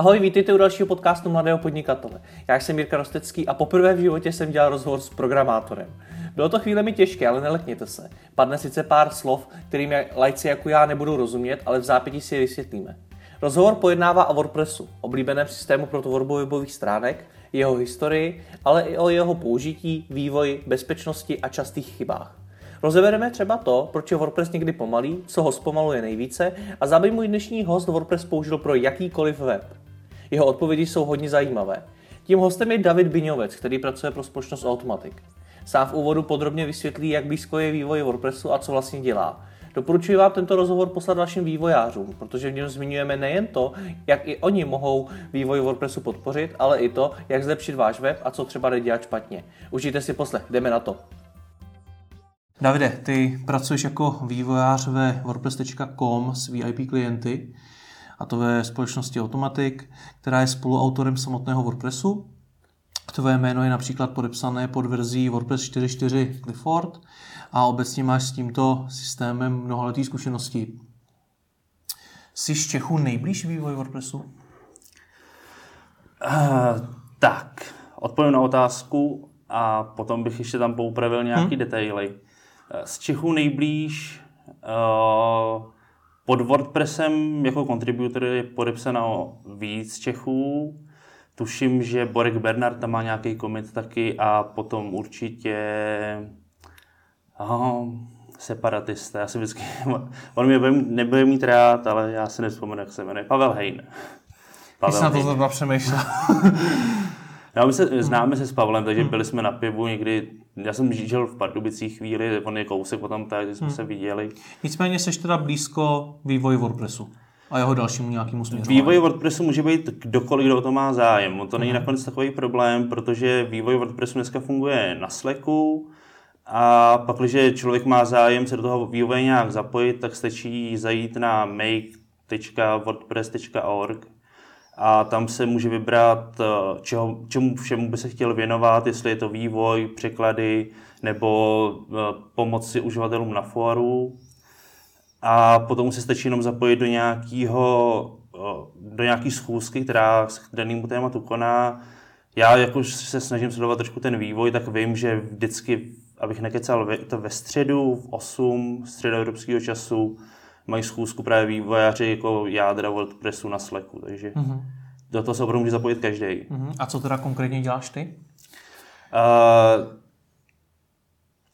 Ahoj, vítejte u dalšího podcastu Mladého podnikatele. Já jsem Jirka Rostecký a poprvé v životě jsem dělal rozhovor s programátorem. Bylo to chvíle mi těžké, ale nelekněte se. Padne sice pár slov, kterým lajci jako já nebudou rozumět, ale v zápětí si je vysvětlíme. Rozhovor pojednává o WordPressu, oblíbeném systému pro tvorbu webových stránek, jeho historii, ale i o jeho použití, vývoji, bezpečnosti a častých chybách. Rozebereme třeba to, proč je WordPress někdy pomalý, co ho zpomaluje nejvíce a záby můj dnešní host WordPress použil pro jakýkoliv web. Jeho odpovědi jsou hodně zajímavé. Tím hostem je David Biňovec, který pracuje pro společnost Automatic. Sám v úvodu podrobně vysvětlí, jak blízko je vývoj WordPressu a co vlastně dělá. Doporučuji vám tento rozhovor poslat vašim vývojářům, protože v něm zmiňujeme nejen to, jak i oni mohou vývoj WordPressu podpořit, ale i to, jak zlepšit váš web a co třeba nedělat špatně. Užijte si poslech, jdeme na to. Davide, ty pracuješ jako vývojář ve WordPress.com s VIP klienty, a to ve společnosti Automatic, která je spoluautorem samotného WordPressu. Tvoje jméno je například podepsané pod verzí WordPress 4.4 Clifford a obecně máš s tímto systémem mnoholetý zkušenosti. Jsi z Čechu nejblíž vývoj WordPressu? Uh, tak, odpovím na otázku a potom bych ještě tam poupravil nějaký hmm. detaily. Z Čechů nejblíž uh, pod WordPressem jako kontributor je podepsáno víc Čechů. Tuším, že Borek Bernard tam má nějaký komit taky a potom určitě oh, separatista. Já si vždycky, on mě nebude mít rád, ale já si nevzpomenu, jak se jmenuje. Pavel Hejn. Pavel Jsi na to zrovna přemýšlel. no, my se, známe se s Pavlem, takže hmm. byli jsme na pivu někdy já jsem žil v Pardubicích chvíli, on je kousek potom tak, že jsme hmm. se viděli. Nicméně jsi teda blízko vývoji WordPressu a jeho dalšímu nějakému směřování. Vývoj WordPressu může být kdokoliv, kdo o to má zájem. To není hmm. nakonec takový problém, protože vývoj WordPressu dneska funguje na Slacku a pak, když člověk má zájem se do toho vývoje nějak zapojit, tak stačí zajít na make.wordpress.org a tam se může vybrat, eh, čeho, čemu všemu by se chtěl věnovat, jestli je to vývoj, překlady nebo eh, pomoci uživatelům na fóru. A potom se stačí jenom zapojit do nějakého eh, do nějaký schůzky, která se k danému tématu koná. Já jako se snažím sledovat trošku ten vývoj, tak vím, že vždycky, abych nekecal, to ve středu v 8 středoevropského času mají schůzku právě vývojáři jako jádra WordPressu na Slacku, takže mm-hmm. do toho se opravdu může zapojit každý. Mm-hmm. A co teda konkrétně děláš ty? Uh,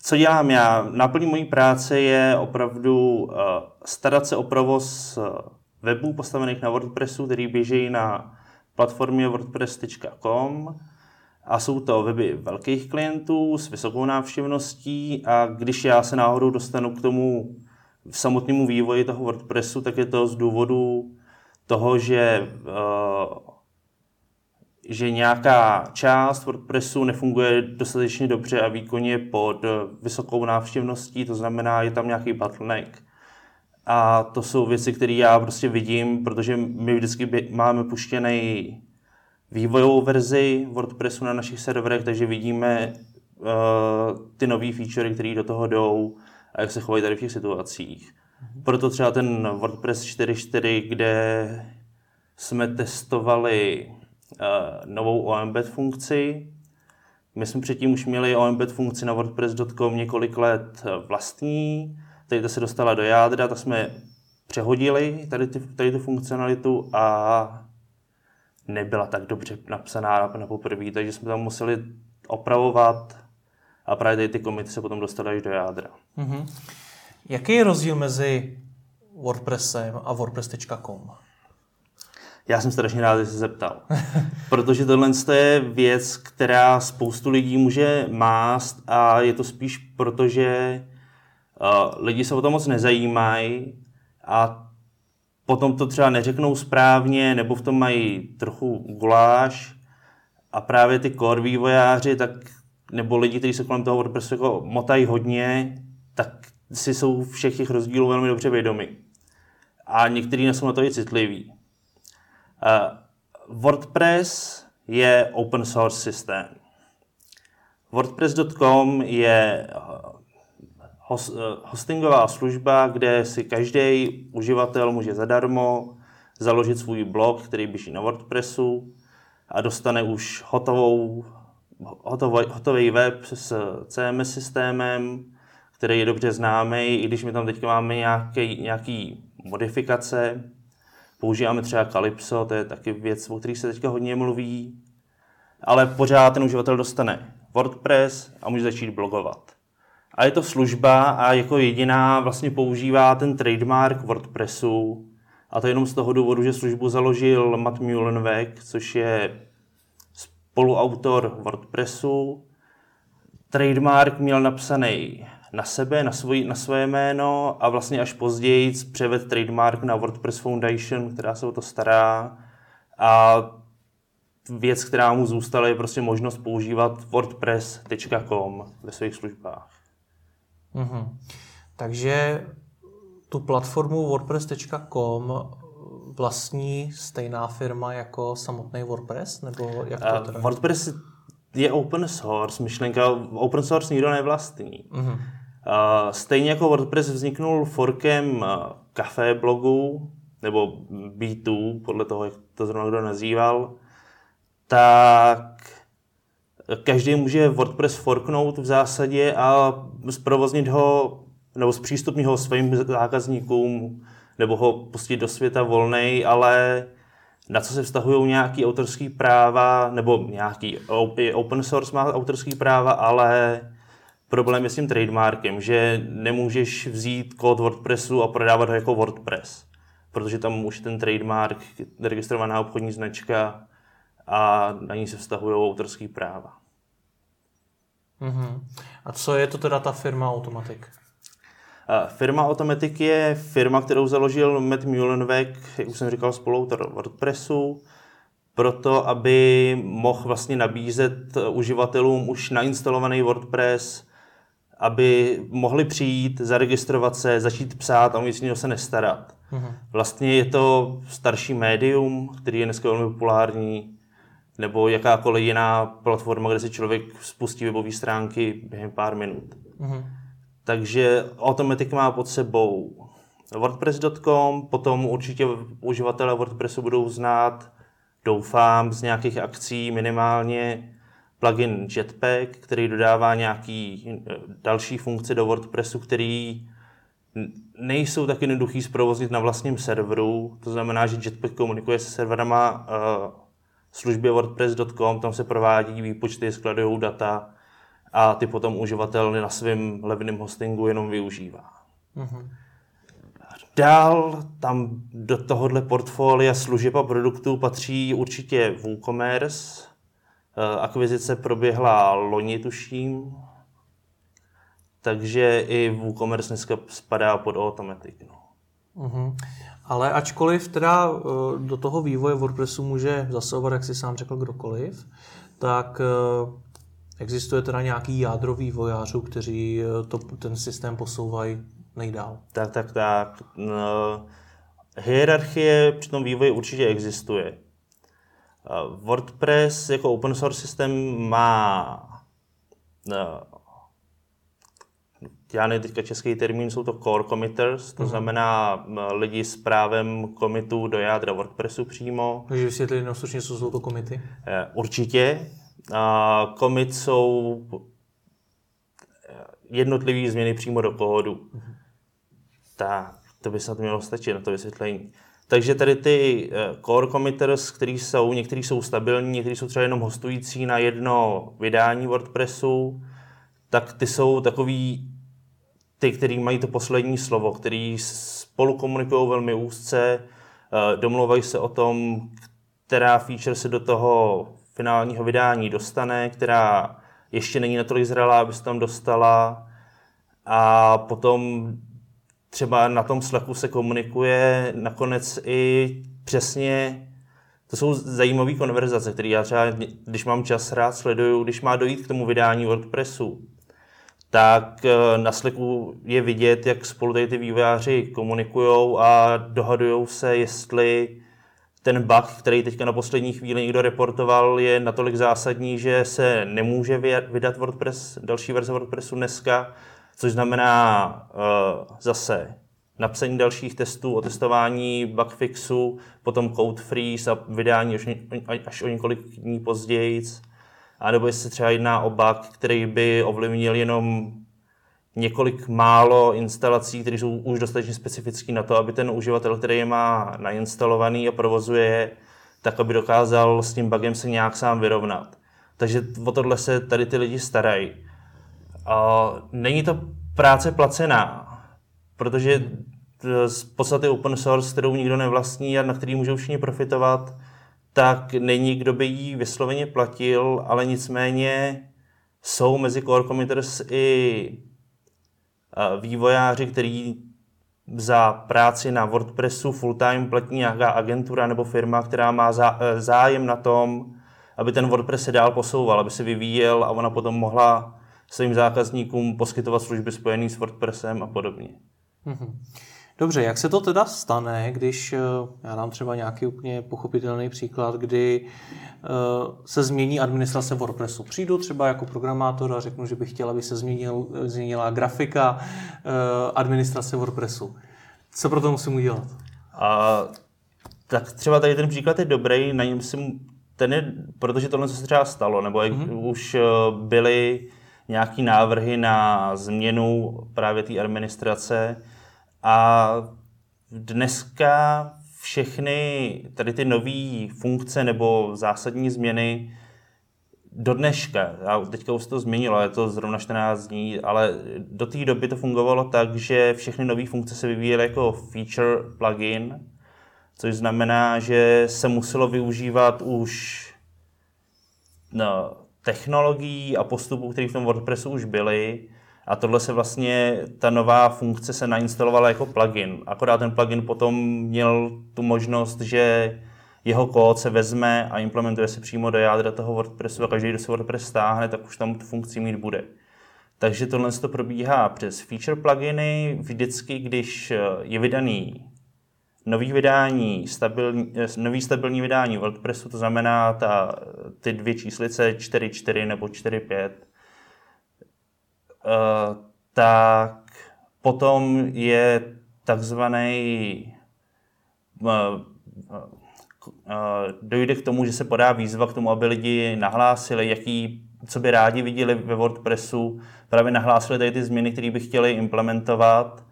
co dělám já? Náplní mojí práce je opravdu uh, starat se o provoz webů postavených na WordPressu, který běží na platformě wordpress.com a jsou to weby velkých klientů s vysokou návštěvností a když já se náhodou dostanu k tomu v samotnému vývoji toho WordPressu, tak je to z důvodu toho, že, uh, že nějaká část WordPressu nefunguje dostatečně dobře a výkonně pod vysokou návštěvností, to znamená, je tam nějaký bottleneck. A to jsou věci, které já prostě vidím, protože my vždycky máme puštěný vývojovou verzi WordPressu na našich serverech, takže vidíme uh, ty nové featurey, které do toho jdou a jak se chovají tady v těch situacích. Proto třeba ten WordPress 4.4, kde jsme testovali uh, novou OEmbed funkci. My jsme předtím už měli OEmbed funkci na WordPress.com několik let eh, vlastní. Tady ta se dostala do jádra, tak jsme přehodili tady, ty, tady tu funkcionalitu a nebyla tak dobře napsaná na, na poprvé, takže jsme tam museli opravovat a právě tady ty komity se potom dostaly až do jádra. Mm-hmm. Jaký je rozdíl mezi WordPressem a WordPress.com? Já jsem strašně rád, že se zeptal. Protože tohle je věc, která spoustu lidí může mást a je to spíš proto, že uh, lidi se o to moc nezajímají a potom to třeba neřeknou správně nebo v tom mají trochu guláš a právě ty core vývojáři tak nebo lidi, kteří se kolem toho WordPressu jako motají hodně, tak si jsou všech těch rozdílů velmi dobře vědomi. A někteří jsou na to i citliví. Uh, WordPress je open source systém. WordPress.com je host, hostingová služba, kde si každý uživatel může zadarmo založit svůj blog, který běží na WordPressu a dostane už hotovou, hotový, hotový web s CMS systémem, který je dobře známý, i když my tam teď máme nějaký, nějaký modifikace. Používáme třeba Calypso, to je taky věc, o které se teďka hodně mluví. Ale pořád ten uživatel dostane WordPress a může začít blogovat. A je to služba a jako jediná vlastně používá ten trademark WordPressu. A to jenom z toho důvodu, že službu založil Matt Mullenweg, což je spoluautor WordPressu. Trademark měl napsaný na sebe, na, svoj, na své jméno a vlastně až později převed trademark na WordPress Foundation, která se o to stará. A věc, která mu zůstala, je prostě možnost používat wordpress.com ve svých službách. Mm-hmm. Takže tu platformu wordpress.com vlastní stejná firma jako samotný WordPress? Nebo jak to teda? Uh, WordPress je open source, myšlenka open source nikdo nevlastní. Mm-hmm. Uh, stejně jako WordPress vzniknul forkem uh, blogu, nebo B2, podle toho, jak to zrovna kdo nazýval, tak každý může WordPress forknout v zásadě a zprovoznit ho nebo zpřístupnit ho svým zákazníkům nebo ho pustit do světa volnej, ale na co se vztahují nějaký autorský práva, nebo nějaký open source má autorský práva, ale problém je s tím trademarkem, že nemůžeš vzít kód WordPressu a prodávat ho jako WordPress, protože tam už ten trademark, registrovaná obchodní značka a na ní se vztahují autorský práva. Mm-hmm. A co je to teda ta firma Automatic? Firma Automatic je firma, kterou založil Matt Mullenweg, jak už jsem říkal, spoluautor WordPressu, proto, aby mohl vlastně nabízet uživatelům už nainstalovaný WordPress, aby mohli přijít, zaregistrovat se, začít psát a nic se nestarat. Mm-hmm. Vlastně je to starší médium, který je dneska velmi populární, nebo jakákoliv jiná platforma, kde si člověk spustí webové stránky během pár minut. Mm-hmm. Takže Automatic má pod sebou WordPress.com, potom určitě uživatelé WordPressu budou znát, doufám, z nějakých akcí minimálně plugin Jetpack, který dodává nějaký eh, další funkce do WordPressu, který nejsou tak jednoduchý zprovoznit na vlastním serveru. To znamená, že Jetpack komunikuje se serverama uh, službě WordPress.com, tam se provádí výpočty, skladují data a ty potom uživatel na svém levném hostingu jenom využívá. Mm-hmm. Dál tam do tohohle portfolia služeb a produktů patří určitě WooCommerce. Eh, akvizice proběhla loni, tuším. Takže i WooCommerce dneska spadá pod Automatic. No. Mm-hmm. Ale ačkoliv teda eh, do toho vývoje WordPressu může zasahovat, jak si sám řekl, kdokoliv, tak eh, existuje teda nějaký jádro vývojářů, kteří eh, to, ten systém posouvají nejdál. Tak, tak, tak. No, hierarchie při tom vývoji určitě existuje. WordPress jako open source systém má já nevím teďka český termín, jsou to core committers, to mm. znamená lidi s právem komitu do jádra WordPressu přímo. Takže vysvětlit jenom stručně, co jsou to komity? Eh, určitě. Komit jsou jednotlivé změny přímo do kódu. Tak, to by snad mělo stačit na to vysvětlení. Takže tady ty eh, core committers, který jsou, někteří jsou stabilní, někteří jsou třeba jenom hostující na jedno vydání WordPressu, tak ty jsou takový ty, který mají to poslední slovo, který spolu komunikují velmi úzce, eh, domluvají se o tom, která feature se do toho finálního vydání dostane, která ještě není natolik zralá, aby se tam dostala. A potom třeba na tom Slacku se komunikuje nakonec i přesně, to jsou zajímavé konverzace, které já třeba, když mám čas, rád sleduju, když má dojít k tomu vydání WordPressu tak eh, na Slacku je vidět, jak spolu tady ty vývojáři komunikují a dohadují se, jestli ten bug, který teďka na poslední chvíli někdo reportoval, je natolik zásadní, že se nemůže vydat WordPress, další verze WordPressu dneska, což znamená uh, zase napsání dalších testů, otestování bugfixu, potom code freeze a vydání až, až o několik dní později. A nebo jestli třeba jedná o bug, který by ovlivnil jenom několik málo instalací, které jsou už dostatečně specifické na to, aby ten uživatel, který je má nainstalovaný a provozuje, tak aby dokázal s tím bugem se nějak sám vyrovnat. Takže o tohle se tady ty lidi starají. A není to práce placená, protože z podstaty open source, kterou nikdo nevlastní a na který můžou všichni profitovat, tak není, kdo by jí vysloveně platil, ale nicméně jsou mezi core committers i vývojáři, kteří za práci na WordPressu full-time platí nějaká agentura nebo firma, která má e, zájem na tom, aby ten WordPress se dál posouval, aby se vyvíjel a ona potom mohla svým zákazníkům poskytovat služby spojené s WordPressem a podobně. Mm-hmm. Dobře, jak se to teda stane, když, eh, já dám třeba nějaký úplně pochopitelný příklad, kdy uh, se změní administrace WordPressu. Přijdu třeba jako programátor a řeknu, že bych chtěl, aby se změnil, změnila grafika uh, administrace WordPressu. Co pro to musím udělat? A, tak třeba tady ten příklad je dobrý, na něm si, ten je, protože tohle se třeba stalo, nebo mm-hmm. už byly nějaký návrhy na změnu právě té administrace, a dneska všechny tady ty nové funkce nebo zásadní změny do dneška, já teďka už se to změnilo, je to zrovna 14 dní, ale do té doby to fungovalo tak, že všechny nové funkce se vyvíjely jako feature plugin, což znamená, že se muselo využívat už no, technologií a postupů, které v tom WordPressu už byly, a tohle se vlastně, ta nová funkce se nainstalovala jako plugin. Akorát ten plugin potom měl tu možnost, že jeho kód se vezme a implementuje se přímo do jádra toho WordPressu a každý, kdo se WordPress stáhne, tak už tam tu funkci mít bude. Takže tohle to probíhá přes feature pluginy. Vždycky, když je vydaný nový vydání, stabilní, nový stabilní vydání WordPressu, to znamená ta, ty dvě číslice 4.4 nebo 4.5, Eh, tak potom je takzvaný eh, eh, dojde k tomu, že se podá výzva k tomu, aby lidi nahlásili, jaký, co by rádi viděli ve WordPressu, právě nahlásili tady ty změny, které by chtěli implementovat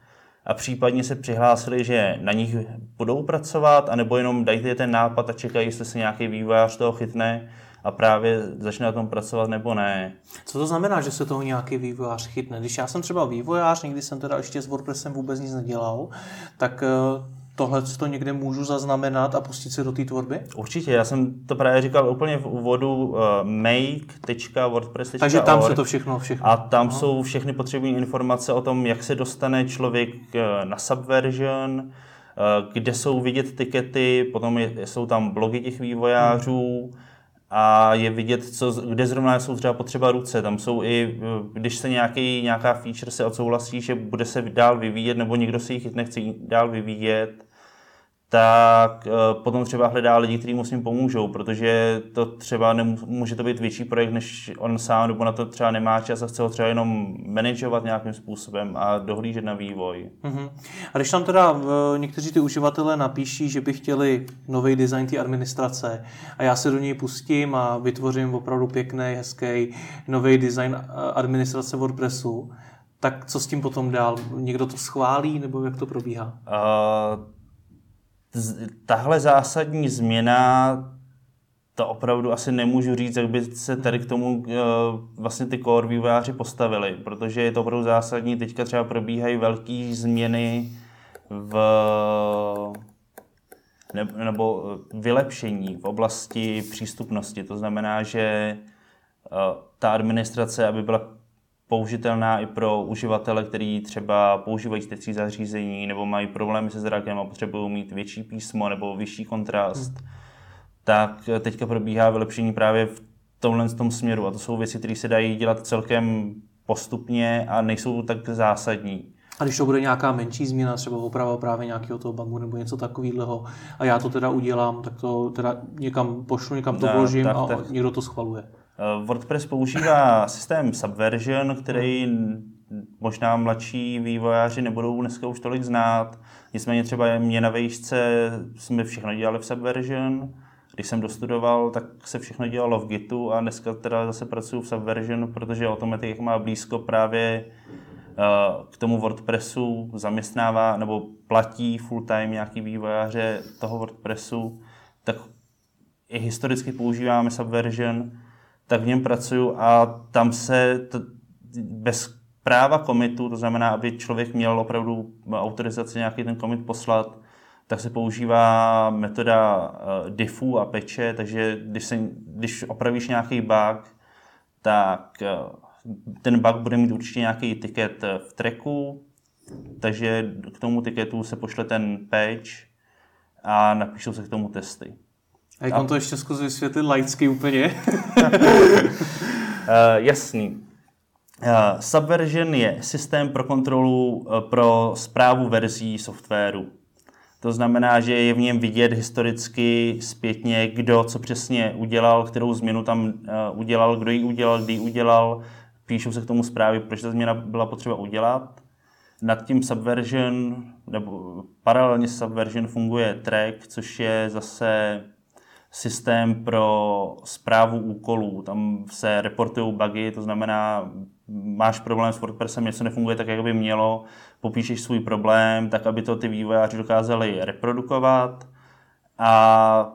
a případně se přihlásili, že na nich budou pracovat, anebo jenom dajte ten nápad a čekají, jestli se nějaký vývojář toho chytne a právě začne na tom pracovat nebo ne. Co to znamená, že se toho nějaký vývojář chytne? Když já jsem třeba vývojář, nikdy jsem teda ještě s WordPressem vůbec nic nedělal, tak eh, tohle to někde můžu zaznamenat a pustit se do té tvorby? Určitě, já jsem to právě říkal úplně v úvodu uh, make.wordpress.org. Takže tam se to všechno, všechno. A tam Aha. jsou všechny potřebné informace o tom, jak se dostane člověk uh, na subversion, kde jsou vidět tikety, potom je, jsou tam blogy těch vývojářů, hmm a je vidět, co, kde zrovna jsou třeba potřeba ruce. Tam jsou i, když se nějaký, nějaká feature se odsouhlasí, že bude se dál vyvíjet, nebo někdo si jich nechce dál vyvíjet, tak eh, potom třeba hledá lidi, kteří mu s ním pomůžou, protože to třeba nemůže to být větší projekt, než on sám, nebo na to třeba nemá čas a chce ho třeba jenom manažovat nějakým způsobem a dohlížet na vývoj. Uh-huh. A když tam teda eh, někteří ty uživatelé napíší, že by chtěli nový design té administrace a já se do něj pustím a vytvořím opravdu pěkný, hezký nový design eh, administrace WordPressu, tak co s tím potom dál? Někdo to schválí nebo jak to probíhá? Uh, tahle zásadní změna, to opravdu asi nemůžu říct, jak by se tady k tomu eh, vlastně ty core vývojáři postavili, protože je to opravdu zásadní. Teďka třeba probíhají velké změny v nebo vylepšení v oblasti přístupnosti. To znamená, že eh, ta administrace, aby byla použitelná i pro uživatele, kteří třeba používají čtecí zařízení nebo mají problémy se zrakem a potřebují mít větší písmo nebo vyšší kontrast, hmm. tak teďka probíhá vylepšení právě v tomhle tom směru. A to jsou věci, které se dají dělat celkem postupně a nejsou tak zásadní. A když to bude nějaká menší změna, třeba oprava právě nějakého toho bugu nebo něco takového, a já to teda udělám, tak to teda někam pošlu, někam to no, vložím tak, a tak. někdo to schvaluje. Eh, WordPress používá systém Subversion, který možná mladší vývojáři nebudou dneska už tolik znát. Nicméně třeba mě na výšce jsme všechno dělali v Subversion. Když jsem dostudoval, tak se všechno dělalo v Gitu a dneska teda zase pracuji v Subversion, protože Automatic má blízko právě eh, k tomu WordPressu, zaměstnává nebo platí full time nějaký vývojáře toho WordPressu, tak i historicky používáme Subversion, tak v něm pracuju a tam se t- bez práva komitu, to znamená, aby člověk měl opravdu autorizaci nějaký ten komit poslat, tak se používá metoda uh, diffu a peče, takže když, se, když opravíš nějaký bug, tak uh, ten bug bude mít určitě nějaký tiket v tracku, takže k tomu tiketu se pošle ten patch a napíšou se k tomu testy. A jak on to ještě zkus vysvětlit laicky úplně? uh, jasný. Uh, Subversion je systém pro kontrolu, uh, pro zprávu verzí softwaru. To znamená, že je v něm vidět historicky zpětně, kdo co přesně udělal, kterou změnu tam uh, udělal, kdo ji udělal, kdy ji udělal. Píšou se k tomu zprávy, proč ta změna byla potřeba udělat. Nad tím Subversion, nebo paralelně s Subversion funguje Track, což je zase systém pro zprávu úkolů. Tam se reportují bugy, to znamená, máš problém s WordPressem, něco nefunguje tak, jak by mělo, popíšeš svůj problém, tak aby to ty vývojáři dokázali reprodukovat a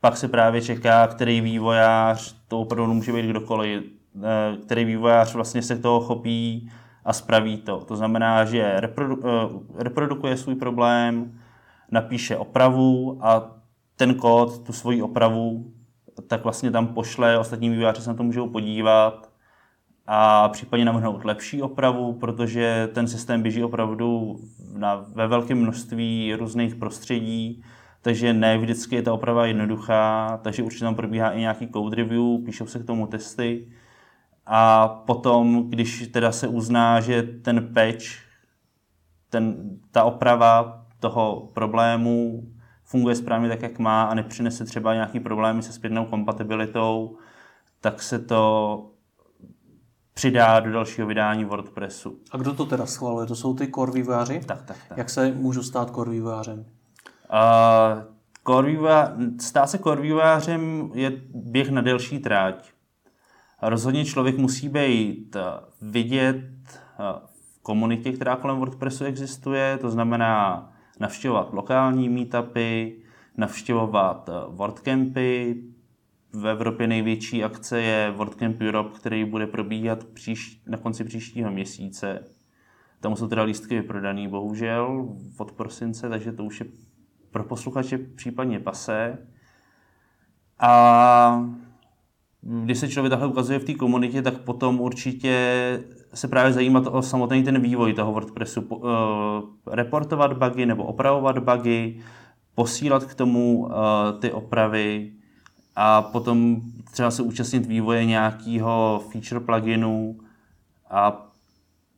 pak se právě čeká, který vývojář, to opravdu může být kdokoliv, eh, který vývojář vlastně se toho chopí a spraví to. To znamená, že reprodu, eh, reprodukuje svůj problém, napíše opravu a ten kód, tu svoji opravu, tak vlastně tam pošle, ostatní vývojáři se na to můžou podívat a případně navrhnout lepší opravu, protože ten systém běží opravdu na, ve velkém množství různých prostředí, takže ne vždycky je ta oprava jednoduchá, takže určitě tam probíhá i nějaký code review, píšou se k tomu testy. A potom, když teda se uzná, že ten patch, ten, ta oprava toho problému funguje správně tak, jak má a nepřinese třeba nějaký problémy se zpětnou kompatibilitou, tak se to přidá do dalšího vydání WordPressu. A kdo to teda schvaluje? To jsou ty core vývojáři? Tak, tak, tak. Jak se můžu stát core vývojářem? Uh, core vývojář, stát se core vývojářem je běh na delší tráť. Rozhodně člověk musí být vidět v komunitě, která kolem WordPressu existuje, to znamená navštěvovat lokální meetupy, navštěvovat WordCampy, v Evropě největší akce je WordCamp Europe, který bude probíhat příš, na konci příštího měsíce. Tam jsou teda lístky vyprodaný, bohužel, od prosince, takže to už je pro posluchače případně pasé. A když se člověk takhle ukazuje v té komunitě, tak potom určitě se právě zajímat o samotný ten vývoj toho WordPressu. Uh, reportovat bugy nebo opravovat bugy, posílat k tomu uh, ty opravy, a potom třeba se účastnit vývoje nějakého feature pluginu a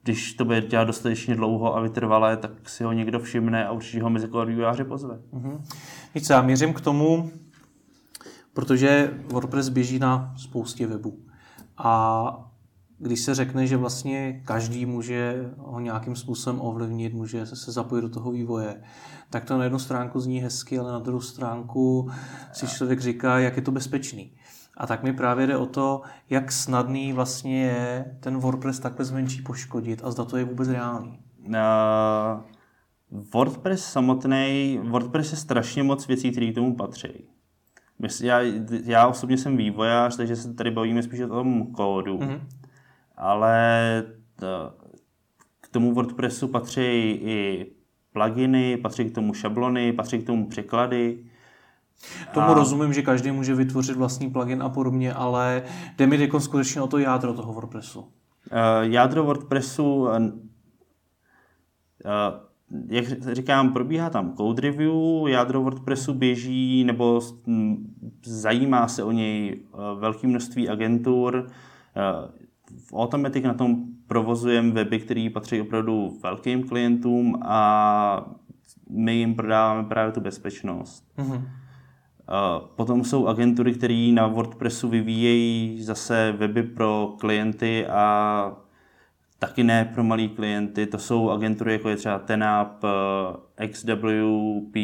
když to bude dělat dostatečně dlouho a vytrvalé, tak si ho někdo všimne a určitě ho mezi vývojáře pozve. Mm-hmm. Víc, já mířím k tomu, protože WordPress běží na spoustě webů. A když se řekne, že vlastně každý může ho nějakým způsobem ovlivnit, může se zapojit do toho vývoje, tak to na jednu stránku zní hezky, ale na druhou stránku si člověk říká, jak je to bezpečný. A tak mi právě jde o to, jak snadný vlastně je ten WordPress takhle zmenší poškodit a zda to je vůbec reálný. Uh, WordPress samotný, WordPress je strašně moc věcí, které k tomu patří. Já, já osobně jsem vývojář, takže se tady bavíme spíš o tom kódu. Mm-hmm ale to, k tomu WordPressu patří i pluginy, patří k tomu šablony, patří k tomu překlady. Tomu a... rozumím, že každý může vytvořit vlastní plugin a podobně, ale jde mi teď skutečně o to jádro toho WordPressu. Uh, jádro WordPressu, uh, jak říkám, probíhá tam code review, jádro WordPressu běží nebo zajímá se o něj velké množství agentur, v Automatic na tom provozujeme weby, které patří opravdu velkým klientům a my jim prodáváme právě tu bezpečnost. Mm-hmm. Potom jsou agentury, které na WordPressu vyvíjejí zase weby pro klienty a taky ne pro malý klienty. To jsou agentury, jako je třeba Tenap, XWP,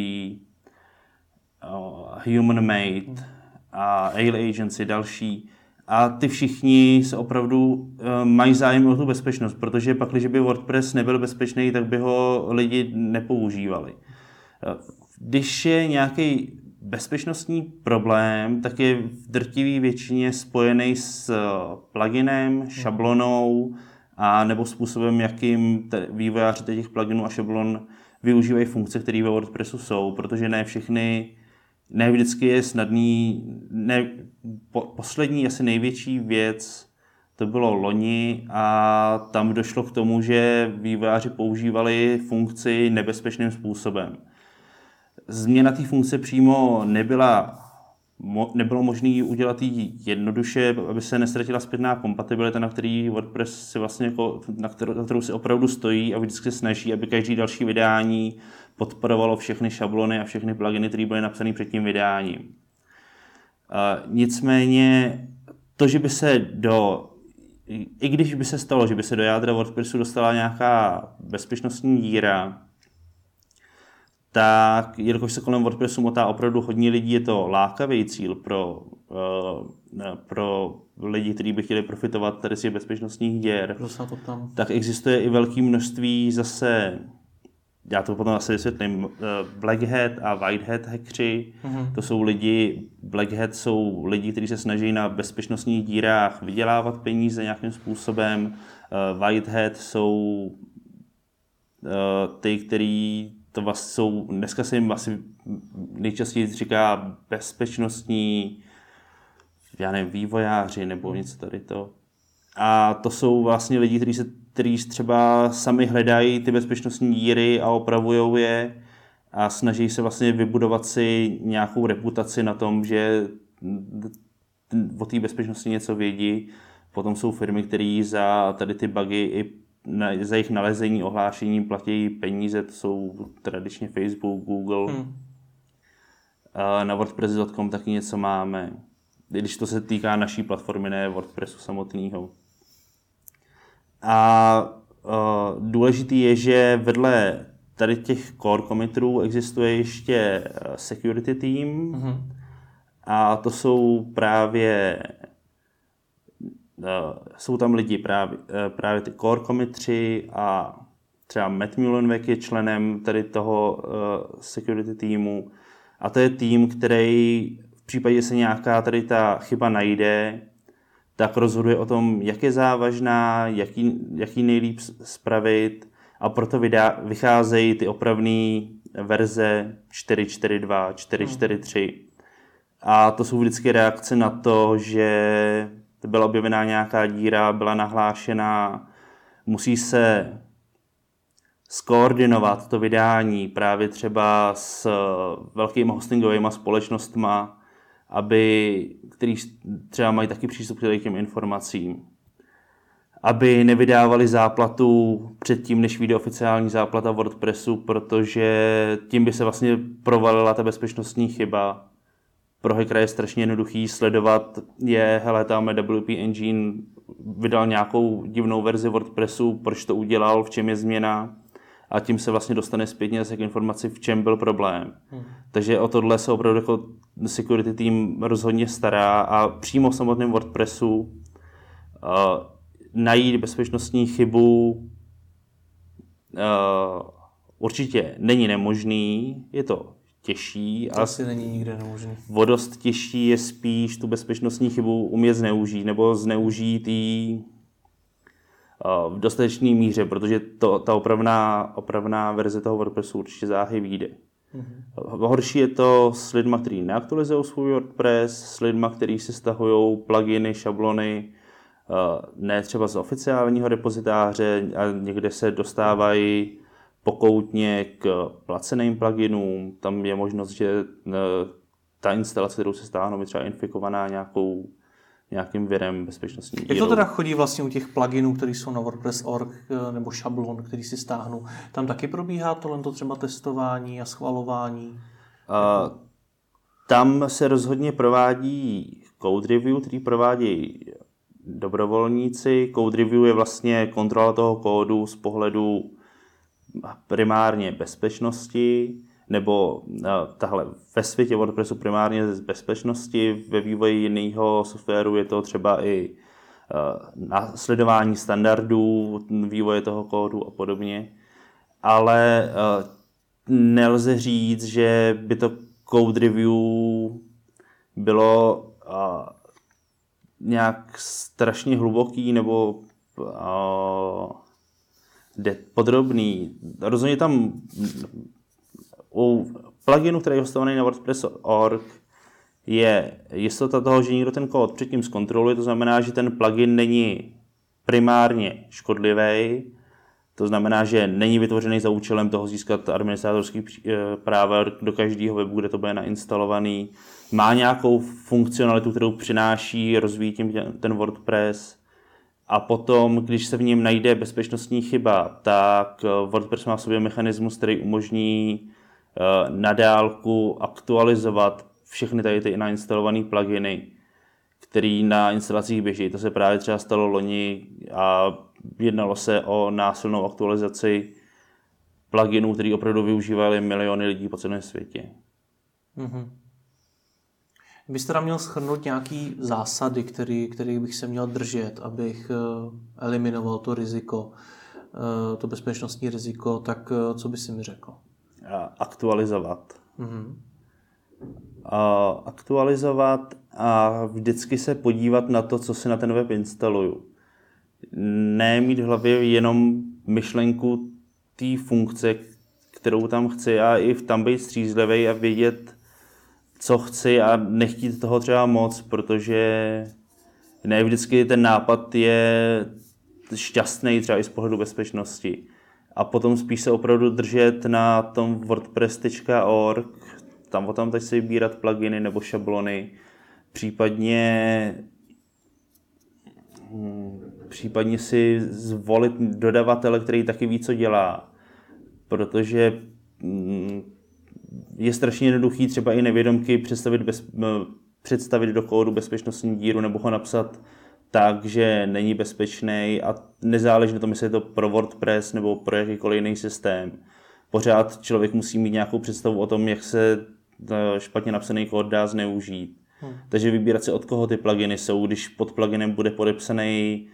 Human Made a Ale Agency, další. A ty všichni se opravdu uh, mají zájem o tu bezpečnost, protože pak, když by WordPress nebyl bezpečný, tak by ho lidi nepoužívali. Když je nějaký bezpečnostní problém, tak je v drtivé většině spojený s eh, pluginem, šablonou a nebo způsobem, jakým te, vývojáři těch pluginů a šablon využívají funkce, které ve WordPressu jsou, protože ne všechny, ne vždycky je snadný, ne, po, poslední asi největší věc, to bylo loni a tam došlo k tomu, že vývojáři používali funkci nebezpečným způsobem. Změna té funkce přímo nebyla nebylo možné udělat ji jednoduše, aby se nestratila zpětná kompatibilita, na který WordPress si vlastně jako, na, kterou, na kterou si opravdu stojí a vždycky se snaží, aby každý další vydání podporovalo všechny šablony a všechny pluginy, které byly napsané před tím vydáním. Uh, nicméně to, že by se do i když by se stalo, že by se do jádra WordPressu dostala nějaká bezpečnostní díra, tak jelikož se kolem WordPressu motá opravdu hodně lidí, je to lákavý cíl pro, uh, pro lidi, kteří by chtěli profitovat tady z těch bezpečnostních děr, to tam. tak existuje i velké množství zase já to potom asi vysvětlím, eh, Black Hat a White Hat hackři, mm-hmm. to jsou lidi, Black Hat jsou lidi, kteří se snaží na bezpečnostních dírách vydělávat peníze nějakým způsobem, uh, White Hat jsou ty, kteří to vlastně jsou, dneska se jim asi nejčastěji říká bezpečnostní, já nevím, vývojáři nebo něco tady to. A to jsou vlastně lidi, kteří se kteří třeba sami hledají ty bezpečnostní díry a opravují je a snaží se vlastně vybudovat si nějakou reputaci na tom, že o té bezpečnosti něco vědí. Potom jsou firmy, které za tady ty bugy i na, za jejich nalezení, ohlášení platí peníze, to jsou tradičně Facebook, Google. Hmm. Na WordPress.com taky něco máme, když to se týká naší platformy, ne WordPressu samotného. A uh, důležitý je, že vedle tady těch core committerů existuje ještě security team mm-hmm. a to jsou právě jsou tam lidi právě, uh, právě ty core commitři a třeba Matt Mullenweg je členem tady toho uh, security týmu a to je tým, který v případě, že se nějaká tady ta chyba najde, tak rozhoduje o tom, jak je závažná, jaký, jaký nejlíp spravit a proto vydá, vycházejí ty opravné verze 4.4.2, 4.4.3. A to jsou vždycky reakce na to, že byla objevená nějaká díra, byla nahlášená, musí se skoordinovat to vydání právě třeba s velkými hostingovými společnostmi, aby, který třeba mají taky přístup k těm informacím, aby nevydávali záplatu předtím, než vyjde oficiální záplata WordPressu, protože tím by se vlastně provalila ta bezpečnostní chyba pro hackera je strašně jednoduchý sledovat, je, hele, tam WP Engine vydal nějakou divnou verzi WordPressu, proč to udělal, v čem je změna a tím se vlastně dostane zpětně k informaci, v čem byl problém. Hmm. Takže o tohle se opravdu jako security team rozhodně stará a přímo v samotném WordPressu uh, najít bezpečnostní chybu uh, určitě není nemožný, je to těžší. To asi není nikde nemožný. Vodost těžší je spíš tu bezpečnostní chybu umět zneužít, nebo zneužít ji v dostatečné míře, protože to, ta opravná, opravná verze toho WordPressu určitě záhy vyjde. Mm-hmm. Horší je to s lidmi, kteří neaktualizují svůj WordPress, s lidmi, kteří si stahují pluginy, šablony, ne třeba z oficiálního repozitáře a někde se dostávají pokoutně k placeným pluginům. Tam je možnost, že eh, ta instalace, kterou se stáhnou, je třeba infikovaná nějakou, nějakým virem bezpečnostní. Jak to teda chodí vlastně u těch pluginů, které jsou na WordPress.org eh, nebo šablon, který si stáhnu? Tam taky probíhá tohle třeba testování a schvalování? Uh, tam se rozhodně provádí code review, který provádí dobrovolníci. Code review je vlastně kontrola toho kódu z pohledu primárně bezpečnosti, nebo tahle ve světě WordPressu primárně z bezpečnosti, ve vývoji jiného softwaru je to třeba i sledování standardů, vývoje toho kódu a podobně. Ale nelze říct, že by to code review bylo nějak strašně hluboký nebo uh, podrobný. Rozhodně tam u pluginu, který je hostovaný na WordPress.org, je jistota toho, že někdo ten kód předtím zkontroluje, to znamená, že ten plugin není primárně škodlivý, to znamená, že není vytvořený za účelem toho získat administrátorský eh, práva do každého webu, kde to bude nainstalovaný. Má nějakou funkcionalitu, kterou přináší, rozvíjí tím ten WordPress. A potom, když se v něm najde bezpečnostní chyba, tak eh, WordPress má v sobě mechanismus, který umožní eh, na dálku aktualizovat všechny tady ty nainstalované pluginy, který na instalacích běží. To se právě třeba stalo loni a jednalo se o násilnou aktualizaci pluginů, který opravdu využívali miliony lidí po celém světě. Mm-hmm. Byste tam měl schrnout nějaký zásady, který, který bych se měl držet, abych eh, eliminoval to riziko, eh, to bezpečnostní riziko, tak eh, co by si mi řekl? Aktualizovat. Mm-hmm. Aktualizovat a vždycky se podívat na to, co si na ten web instaluju ne mít v hlavě jenom myšlenku té funkce, kterou tam chci a i v tam být střízlivý a vědět, co chci a nechtít toho třeba moc, protože ne vždycky ten nápad je šťastný třeba i z pohledu bezpečnosti. A potom spíš se opravdu držet na tom wordpress.org, tam tam teď si vybírat pluginy nebo šablony, případně hmm, případně si zvolit dodavatele, který taky ví, co dělá. Protože mm, je strašně jednoduchý třeba i nevědomky představit, bez, představit do kódu bezpečnostní díru nebo ho napsat tak, že není bezpečný a nezáleží na tom, jestli je to pro WordPress nebo pro jakýkoliv jiný systém. Pořád člověk musí mít nějakou představu o tom, jak se e, špatně napsaný kód dá zneužít. Hmm. Takže vybírat si, od koho ty pluginy jsou. Když pod pluginem bude podepsaný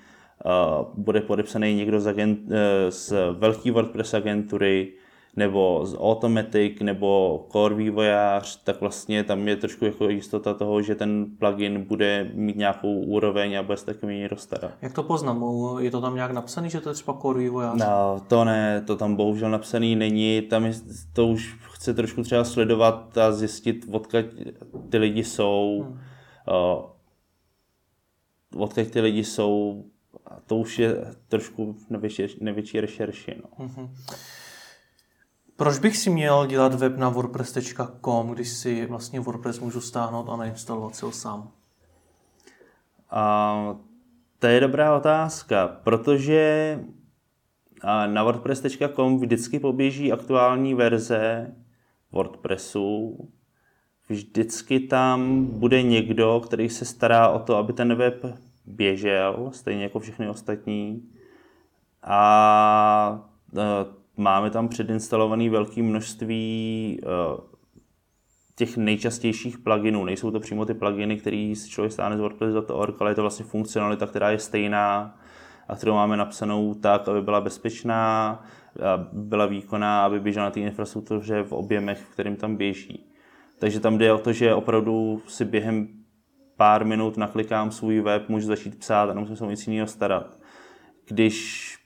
bude podepsaný někdo z, agent, eh, z velký WordPress agentury, nebo z Automatic, nebo Core vývojář, tak vlastně tam je trošku jako jistota toho, že ten plugin bude mít nějakou úroveň a bude se taky někdo starat. Jak to poznám? Je to tam nějak napsaný, že to je třeba Core vývojář? No, to ne, to tam bohužel napsaný není. Tam je, to už chce trošku třeba sledovat a zjistit, odkud ty lidi jsou, hmm. uh, odkud ty lidi jsou, a to už je trošku nevětší, nevětší rešerši. No. Mm-hmm. Proč bych si měl dělat web na wordpress.com, když si vlastně WordPress můžu stáhnout a nainstalovat si ho sám? A, to je dobrá otázka, protože na wordpress.com vždycky poběží aktuální verze WordPressu. Vždycky tam bude někdo, který se stará o to, aby ten web běžel, stejně jako všechny ostatní. A e, máme tam předinstalované velké množství e, těch nejčastějších pluginů. Nejsou to přímo ty pluginy, které si člověk stáhne z WordPress.org, ale je to vlastně funkcionalita, která je stejná a kterou máme napsanou tak, aby byla bezpečná, byla výkonná, aby běžela na té infrastruktuře v objemech, v kterým tam běží. Takže tam jde o to, že opravdu si během pár minut naklikám svůj web, můžu začít psát a nemusím se o nic jiného starat. Když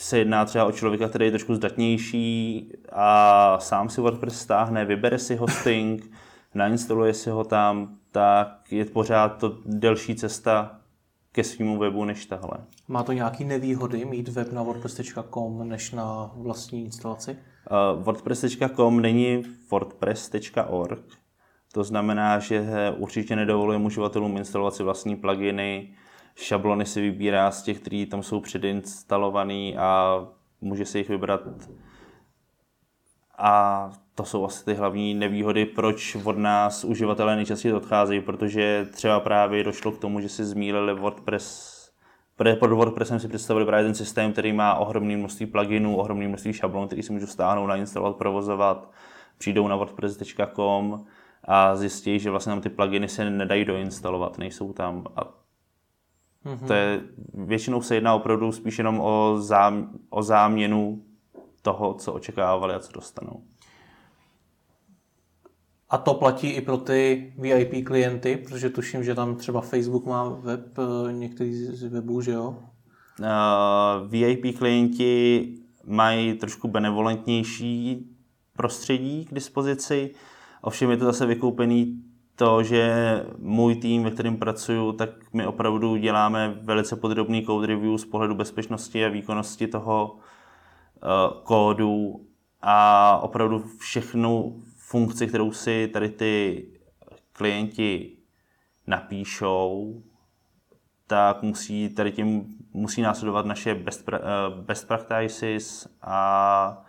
se jedná třeba o člověka, který je trošku zdatnější a sám si WordPress stáhne, vybere si hosting, nainstaluje si ho tam, tak je pořád to delší cesta ke svýmu webu než tahle. Má to nějaké nevýhody mít web na wordpress.com než na vlastní instalaci? Uh, wordpress.com není wordpress.org, to znamená, že určitě nedovolujeme uživatelům instalovat si vlastní pluginy, šablony si vybírá z těch, které tam jsou předinstalované a může si jich vybrat A to jsou asi ty hlavní nevýhody, proč od nás uživatelé nejčastěji odcházejí, protože třeba právě došlo k tomu, že si zmílili WordPress pod WordPressem si představili právě ten systém, který má ohromné množství pluginů, ohromné množství šablon, který si můžu stáhnout, nainstalovat, provozovat. Přijdou na wordpress.com a zjistí, že vlastně tam ty pluginy se nedají doinstalovat, nejsou tam. A mm-hmm. to je, většinou se jedná opravdu spíš jenom o, zám, o záměnu toho, co očekávali a co dostanou. A to platí i pro ty VIP klienty, protože tuším, že tam třeba Facebook má web, eh, některý z webů, že jo? Uh, eh, VIP klienti mají trošku benevolentnější prostředí k dispozici, ovšem je to zase vykoupený to, že můj tým, ve kterém pracuju, tak my opravdu děláme velice podrobný code review z pohledu bezpečnosti a výkonnosti toho uh, kódu a opravdu všechno funkci, kterou si tady ty klienti napíšou, tak musí tady tím musí následovat naše best, eh, best practices a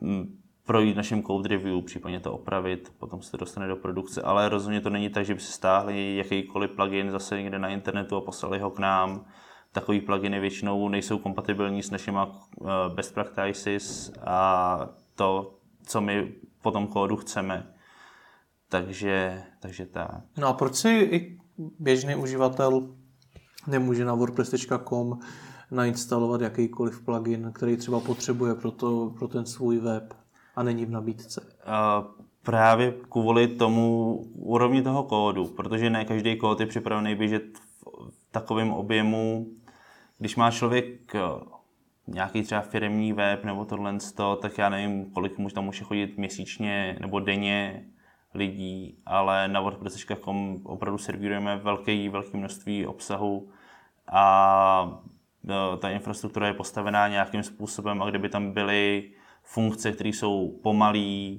mm, projít naším code review, případně to opravit, potom se to dostane do produkce, ale rozhodně to není tak, že by si stáhli jakýkoliv plugin zase někde na internetu a poslali ho k nám. Takový pluginy většinou nejsou kompatibilní s našimi eh, best practices a to, co my po tom kódu chceme. Takže, takže tak. No a proč si i běžný uživatel nemůže na wordpress.com nainstalovat jakýkoliv plugin, který třeba potřebuje pro, to, pro ten svůj web a není v nabídce? Uh, právě kvůli tomu úrovni toho kódu, protože ne každý kód je připravený běžet v takovém objemu. Když má člověk nějaký třeba firmní web nebo tohle, tak já nevím, kolik mu tam může chodit měsíčně nebo denně lidí, ale na WordPress.com opravdu servírujeme velké, velké množství obsahu a e, ta infrastruktura je postavená nějakým způsobem a kdyby tam byly funkce, které jsou pomalé,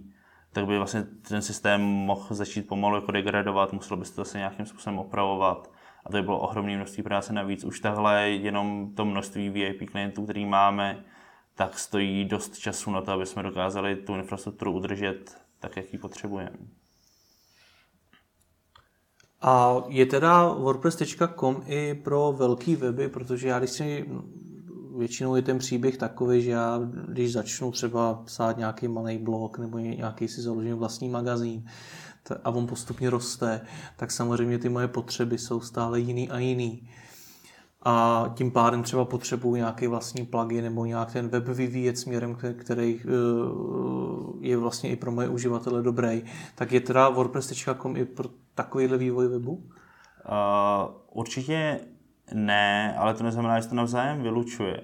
tak by vlastně ten systém mohl začít pomalu jako degradovat, muselo by se to zase nějakým způsobem opravovat a to by bylo ohromné množství práce navíc. Už tahle jenom to množství VIP klientů, který máme, tak stojí dost času na to, aby jsme dokázali tu infrastrukturu udržet tak, jak ji potřebujeme. A je teda WordPress.com i pro velký weby, protože já když si většinou je ten příběh takový, že já když začnu třeba psát nějaký malý blog nebo nějaký si založím vlastní magazín, a on postupně roste, tak samozřejmě ty moje potřeby jsou stále jiný a jiný. A tím pádem třeba potřebuji nějaký vlastní plugin nebo nějak ten web vyvíjet směrem, který eh, je vlastně i pro moje uživatele dobrý. Tak je teda WordPress.com i pro takovýhle vývoj webu? Uh, určitě ne, ale to neznamená, že to navzájem vylučuje.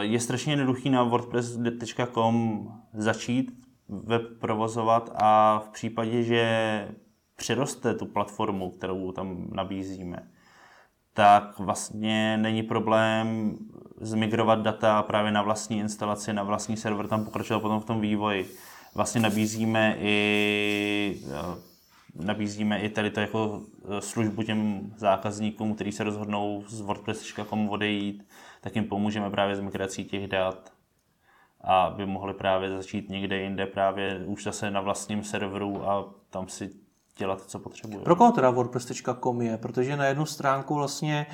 Je strašně jednoduchý na WordPress.com začít web provozovat a v případě, že přiroste tu platformu, kterou tam nabízíme, tak vlastně není problém zmigrovat data právě na vlastní instalaci, na vlastní server, tam pokračovat potom v tom vývoji. Vlastně nabízíme i nabízíme i tady to jako eh, službu těm zákazníkům, kteří se rozhodnou z WordPress.com odejít, tak jim pomůžeme právě s migrací těch dat. A by mohli právě začít někde jinde, právě už zase na vlastním serveru a tam si dělat, co potřebuje. Pro koho teda WordPress.com je? Protože na jednu stránku vlastně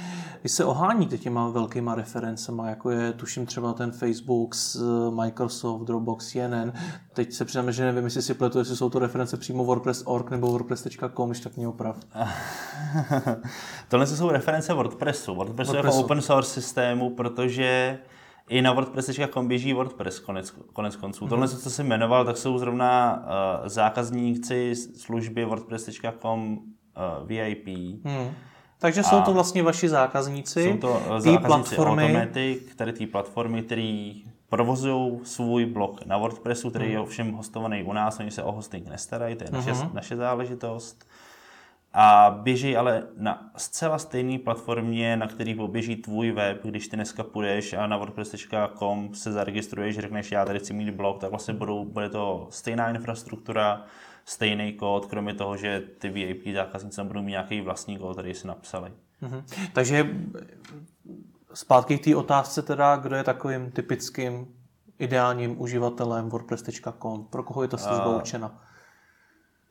vy se oháníte těma velkýma referencema, jako je tuším třeba ten Facebook, Microsoft, Dropbox, CNN. Teď se přiznám, že nevím, jestli si pletu, jestli jsou to reference přímo WordPress.org nebo WordPress.com, když tak mě oprav. Tohle jsou reference WordPressu. WordPressu, WordPressu. jako open source systému, protože i na WordPress.com běží WordPress konec, konec konců. Mm-hmm. Tohle, co jsem jmenoval, tak jsou zrovna uh, zákazníci služby WordPress.com uh, eh, VIP. Mm. Takže jsou to vlastně vaši zákazníci, jsou to uh, zákazníci platformy. Automatic, které ty platformy, které provozují svůj blog na WordPressu, který mm. je ovšem hostovaný u nás, oni se o hosting nestarají, to je naše, mm-hmm. naše záležitost a běží ale na zcela stejné platformě, na který poběží tvůj web, když ty dneska půjdeš a na wordpress.com se zaregistruješ, řekneš, já tady chci mít blog, tak vlastně budou, bude to stejná infrastruktura, stejný kód, kromě toho, že ty VIP zákazníci budou mít nějaký vlastní kód, který si napsali. Mm-hmm. Takže zpátky k té otázce teda, kdo je takovým typickým ideálním uživatelem WordPress.com? Pro koho je ta služba určena?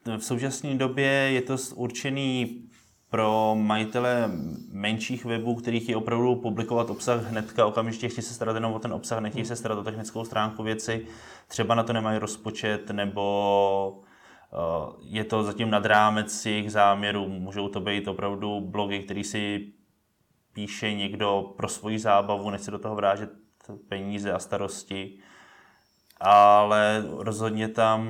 V současné době je to určený pro majitele menších webů, který chtějí opravdu publikovat obsah hnedka, okamžitě chtějí se starat jenom o ten obsah, nechtějí se starat o technickou stránku věci, třeba na to nemají rozpočet, nebo uh, je to zatím nad rámec jejich záměrů. Můžou to být opravdu blogy, který si píše někdo pro svoji zábavu, nechce do toho vrážet peníze a starosti ale rozhodně tam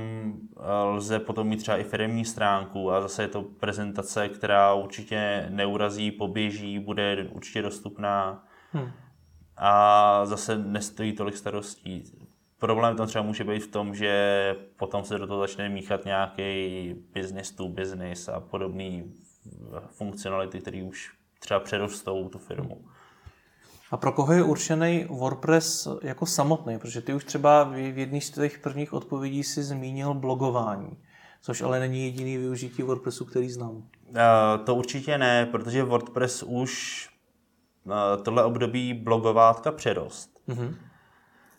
eh, lze potom mít třeba i firmní stránku a zase je to prezentace, která určitě neurazí, poběží, bude určitě dostupná hmm. a zase nestojí tolik starostí. Problém tam třeba může být v tom, že potom se do toho začne míchat nějaký business to business a podobné funkcionality, které už třeba přerostou tu firmu. A pro koho je určený WordPress jako samotný? Protože ty už třeba v jedné z těch prvních odpovědí si zmínil blogování, což ale není jediný využití WordPressu, který znám. Uh, to určitě ne, protože WordPress už uh, tohle období blogovátka přerost. Uh-huh.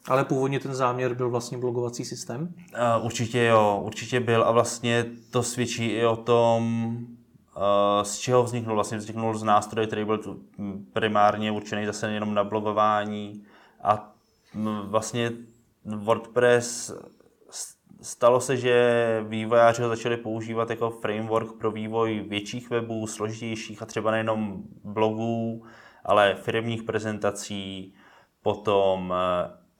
Ale původně ten záměr byl vlastně blogovací systém? Uh, určitě jo, určitě byl a vlastně to svědčí i o tom, Eh, z čeho vzniknul? Vlastně vzniknul z nástroje, který byl primárně určený zase jenom na blogování a vlastně WordPress stalo se, že vývojáři ho začali používat jako framework pro vývoj větších webů, složitějších a třeba nejenom blogů, ale firmních prezentací, potom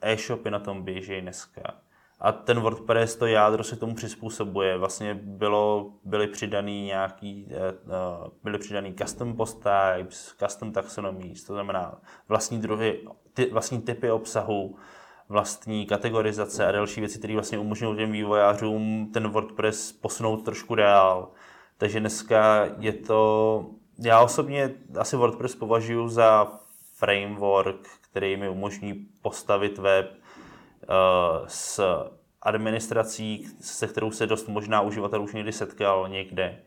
eh, e-shopy na tom běží dneska a ten WordPress, to jádro se tomu přizpůsobuje. Vlastně bylo, byly přidaný nějaký, eh, eh, byly přidaný custom post types, custom taxonomies, to znamená vlastní druhy, ty, vlastní typy obsahu, vlastní kategorizace a další věci, které vlastně umožňují těm vývojářům ten WordPress posunout trošku dál. Takže dneska je to, já osobně asi WordPress považuji za framework, který mi umožní postavit web s administrací, se kterou se dost možná uživatel už někdy setkal někde,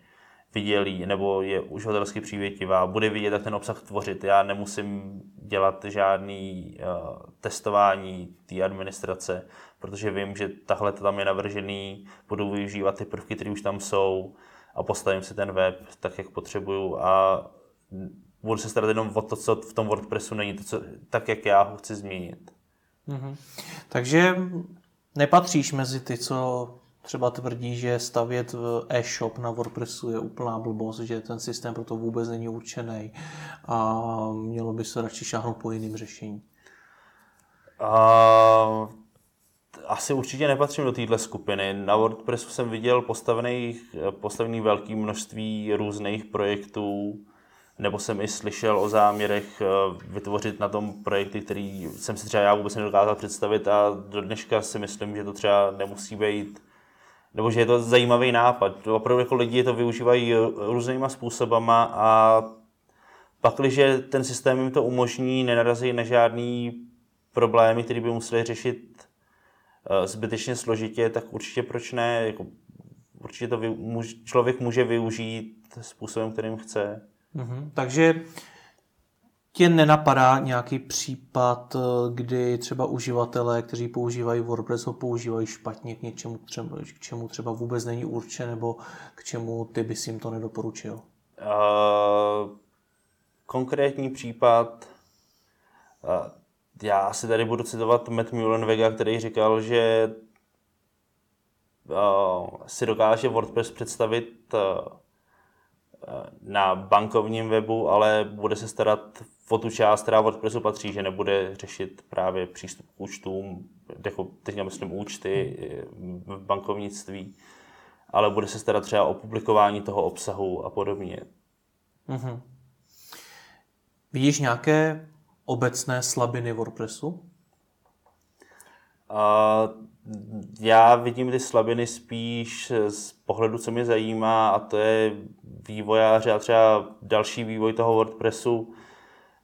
viděl nebo je uživatelsky přívětivá, bude vidět, jak ten obsah tvořit. Já nemusím dělat žádný uh, testování té administrace, protože vím, že tahle tam je navržený, budu využívat ty prvky, které už tam jsou a postavím si ten web tak, jak potřebuju a budu se starat jenom o to, co v tom WordPressu není, to, co, tak, jak já ho chci změnit. Mm-hmm. Takže nepatříš mezi ty, co třeba tvrdí, že stavět e-shop na WordPressu je úplná blbost, že ten systém proto vůbec není určený a mělo by se radši šáhnout po jiným řešení. Uh, asi určitě nepatřím do téhle skupiny. Na WordPressu jsem viděl postavený, postavený velké množství různých projektů, nebo jsem i slyšel o záměrech eh, vytvořit na tom projekty, který jsem si třeba já vůbec nedokázal představit a do dneška si myslím, že to třeba nemusí být, nebo že je to zajímavý nápad. Opravdu jako lidi to využívají různýma způsobama a pak, když ten systém jim to umožní, nenarazí na žádný problémy, které by museli řešit eh, zbytečně složitě, tak určitě proč ne? Jako, určitě to člověk může využít způsobem, kterým chce. Mm-hmm. Takže tě nenapadá nějaký případ, eh, kdy třeba uživatelé, kteří používají WordPress, ho používají špatně k něčemu, třeba, k čemu třeba vůbec není určen, nebo k čemu ty bys jim to nedoporučil? Uh, konkrétní případ, uh, já si tady budu citovat Matt Mullenwega, který říkal, že uh, si dokáže WordPress představit uh, na bankovním webu, ale bude se starat o tu část, která WordPressu patří, že nebude řešit právě přístup k účtům, jako teď myslím účty v bankovnictví, ale bude se starat třeba o publikování toho obsahu a podobně. Mm-hmm. Vidíš nějaké obecné slabiny WordPressu? Uh, já vidím ty slabiny spíš z pohledu, co mě zajímá, a to je vývojáři a třeba další vývoj toho WordPressu.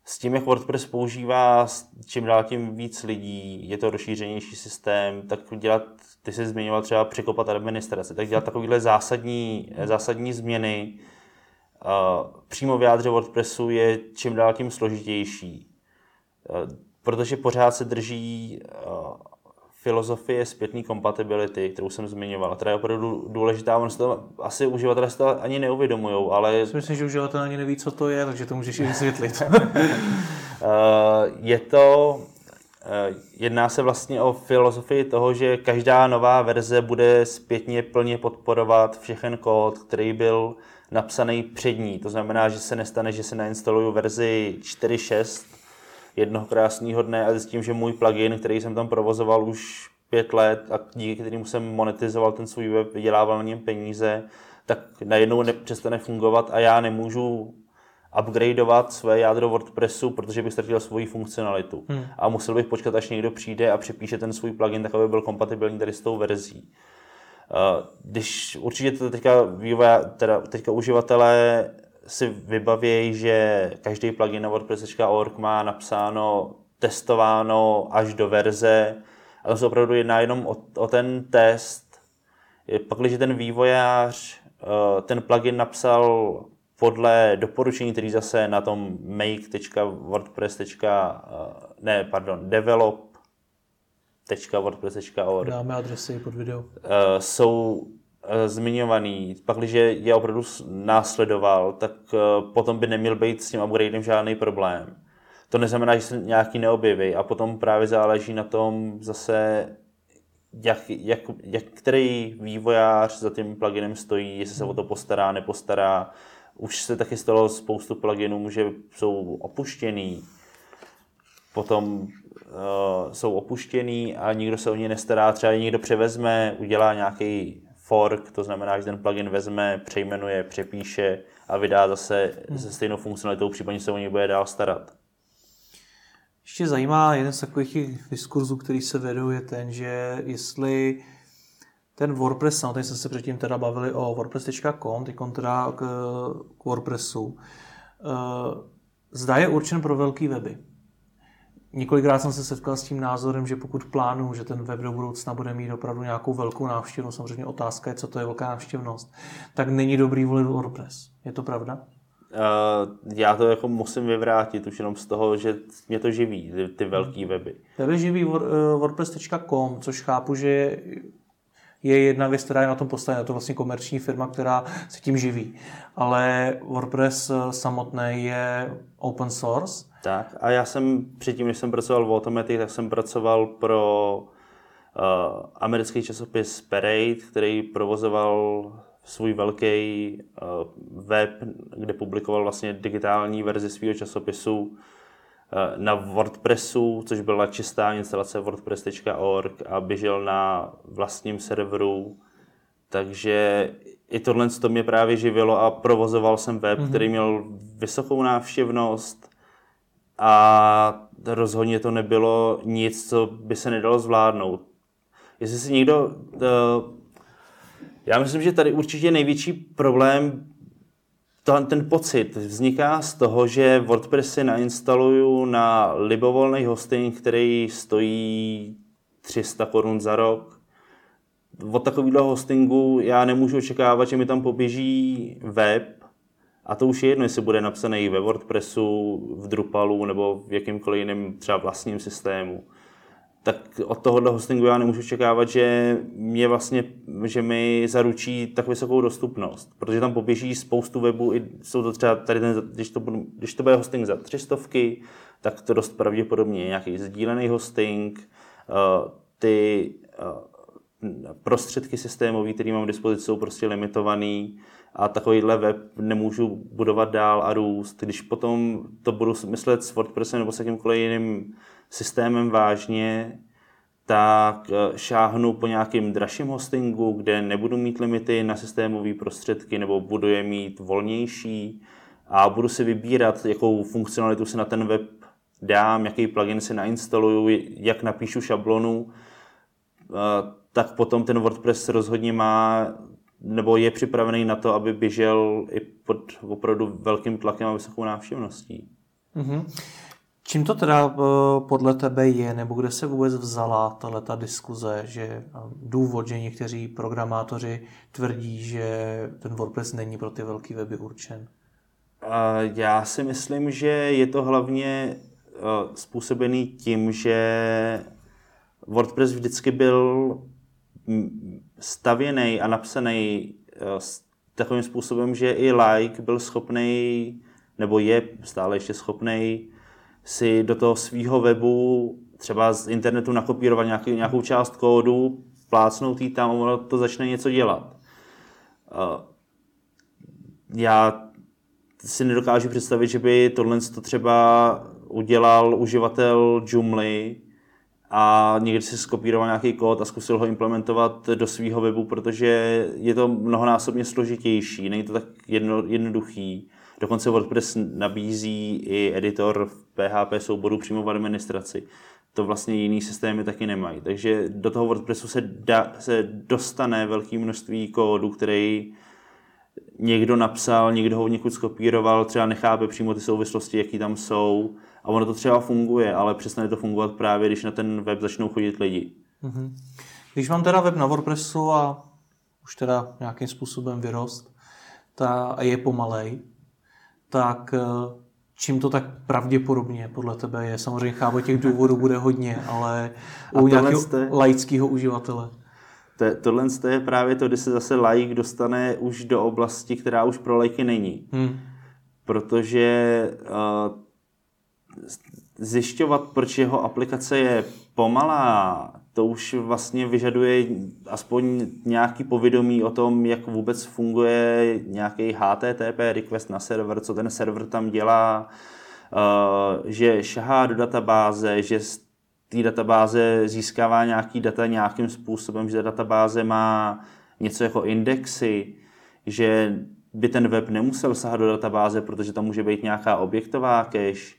S tím, jak WordPress používá čím dál tím víc lidí, je to rozšířenější systém, tak dělat, ty jsi zmiňoval třeba překopat administraci, tak dělat takovéhle zásadní, zásadní změny přímo v jádře WordPressu je čím dál tím složitější. Protože pořád se drží filozofie zpětné kompatibility, kterou jsem zmiňoval, která je opravdu důležitá, on se to, asi uživatelé si to ani neuvědomují, ale... Myslím, že uživatel ani neví, co to je, takže to můžeš i vysvětlit. Eh, je to, eh, jedná se vlastně o filozofii toho, že každá nová verze bude zpětně plně podporovat všechen kód, který byl napsaný před ní. To znamená, že se nestane, že se nainstaluju verzi 4.6 jednoho krásného dne a zjistím, že můj plugin, který jsem tam provozoval už pět let a díky kterému jsem monetizoval ten svůj web, vydělával na něm peníze, tak najednou přestane fungovat a já nemůžu upgradeovat své jádro WordPressu, protože bych ztratil svoji funkcionalitu. Hmm. A musel bych počkat, až někdo přijde a přepíše ten svůj plugin tak, aby byl kompatibilní tady s tou verzí. Eh, když určitě to teďka, vývoja, teda teďka uživatelé si vybavějí, že každý plugin na WordPress.org má napsáno, testováno až do verze, ale se opravdu jedná jenom o, o ten test. Pak, když ten vývojář eh, ten plugin napsal podle doporučení, který zase na tom make.wordpress. ne, pardon, develop.wordpress.org Dáme adresy pod video. Eh, jsou eh, zmiňovaný, pak když je opravdu následoval, tak eh, potom by neměl být s tím upgradem žádný problém. To neznamená, že se nějaký neobjeví. A potom právě záleží na tom zase, jak, jak, jak který vývojář za tím pluginem stojí, jestli se o to postará, nepostará, už se taky stalo spoustu pluginů, že jsou opuštěný, potom uh, jsou opuštěný a nikdo se o ně nestará, třeba někdo převezme, udělá nějaký fork, to znamená, že ten plugin vezme, přejmenuje, přepíše a vydá zase hmm. se stejnou funkcionalitou, případně se o ně bude dál starat. Ještě zajímá jeden z takových diskurzů, který se vedou, je ten, že jestli ten WordPress samotný jsme se předtím teda bavili o wordpress.com, teď teda k, k WordPressu. Eh, zda je určen pro velký weby. Několikrát jsem se setkal s tím názorem, že pokud plánu, že ten web do budoucna bude mít opravdu nějakou velkou návštěvnost, samozřejmě otázka je, co to je velká návštěvnost, tak není dobrý volit WordPress. Je to pravda? Uh, já to jako musím vyvrátit už jenom z toho, že mě to živí, ty, ty velký weby. Tebe živí eh, WordPress.com, což chápu, že je jedna věc, která je na tom postavena. Je to vlastně komerční firma, která se tím živí. Ale WordPress eh, samotný je open source. Tak a já jsem předtím, než jsem pracoval v Automatic, tak jsem pracoval pro uh, americký časopis Parade, který provozoval svůj velký uh, web, kde publikoval vlastně digitální verzi svého časopisu na WordPressu, což byla čistá instalace wordpress.org a běžel na vlastním serveru. Takže i tohle to mě právě živilo a provozoval jsem web, mm-hmm. který měl vysokou návštěvnost a rozhodně to nebylo nic, co by se nedalo zvládnout. Jestli si někdo... Uh, já myslím, že tady určitě největší problém to, ten pocit vzniká z toho, že WordPress si nainstaluju na libovolný hosting, který stojí 300 korun za rok. Od takového hostingu já nemůžu očekávat, že mi tam poběží web, a to už je jedno, jestli bude napsaný ve WordPressu, v Drupalu nebo v jakýmkoliv jiném třeba vlastním systému tak od tohohle hostingu já nemůžu čekávat, že mě vlastně, že mi zaručí tak vysokou dostupnost, protože tam poběží spoustu webů, i jsou to třeba tady ten, když to, budu, když to bude hosting za třistovky, tak to dost pravděpodobně nějaký sdílený hosting, uh, ty uh, prostředky systémové, které mám k dispozici, jsou prostě limitovaný a takovýhle web nemůžu budovat dál a růst. Když potom to budu myslet s WordPressem nebo s jakýmkoliv jiným systémem vážně, tak eh, šáhnu po nějakým dražším hostingu, kde nebudu mít limity na systémové prostředky nebo budu je mít volnější a budu si vybírat, jakou funkcionalitu si na ten web dám, jaký plugin si nainstaluju, jak napíšu šablonu, eh, tak potom ten WordPress rozhodně má nebo je připravený na to, aby běžel i pod opravdu velkým tlakem a vysokou návštěvností. Mm-hmm. Čím to teda eh, podle tebe je, nebo kde se vůbec vzala tato diskuze, že eh, důvod, že někteří programátoři tvrdí, že ten WordPress není pro ty velké weby určen? Já si myslím, že je to hlavně eh, způsobený tím, že WordPress vždycky byl stavěný a napsaný takovým způsobem, že i like byl schopný, nebo je stále ještě schopný si do toho svého webu třeba z internetu nakopírovat nějaký, nějakou část kódu, plácnout jí tam a ono to začne něco dělat. Já si nedokážu představit, že by tohle to třeba udělal uživatel Joomla a někdy si skopíroval nějaký kód a zkusil ho implementovat do svého webu, protože je to mnohonásobně složitější, není to tak jedno, jednoduchý. Dokonce WordPress nabízí i editor v PHP souboru přímo v administraci. To vlastně jiný systémy taky nemají. Takže do toho WordPressu se, da, se dostane velké množství kódu, který někdo napsal, někdo ho někud skopíroval, třeba nechápe přímo ty souvislosti, jaký tam jsou a ono to třeba funguje, ale přestane to fungovat právě, když na ten web začnou chodit lidi. Mm-hmm. Když mám teda web na WordPressu a už teda nějakým způsobem vyrost ta, a je pomalej, tak eh, čím to tak pravděpodobně podle tebe je? Samozřejmě chápu, těch důvodů bude hodně, ale u nějakého laického uživatele. To, tohle je právě to, kdy se zase laik dostane už do oblasti, která už pro lajky není. Hmm. Protože uh, zjišťovat, proč jeho aplikace je pomalá, to už vlastně vyžaduje aspoň nějaký povědomí o tom, jak vůbec funguje nějaký HTTP request na server, co ten server tam dělá, uh, že šahá do databáze, že z té databáze získává nějaký data nějakým způsobem, že databáze má něco jako indexy, že by ten web nemusel sahat do databáze, protože tam může být nějaká objektová cache,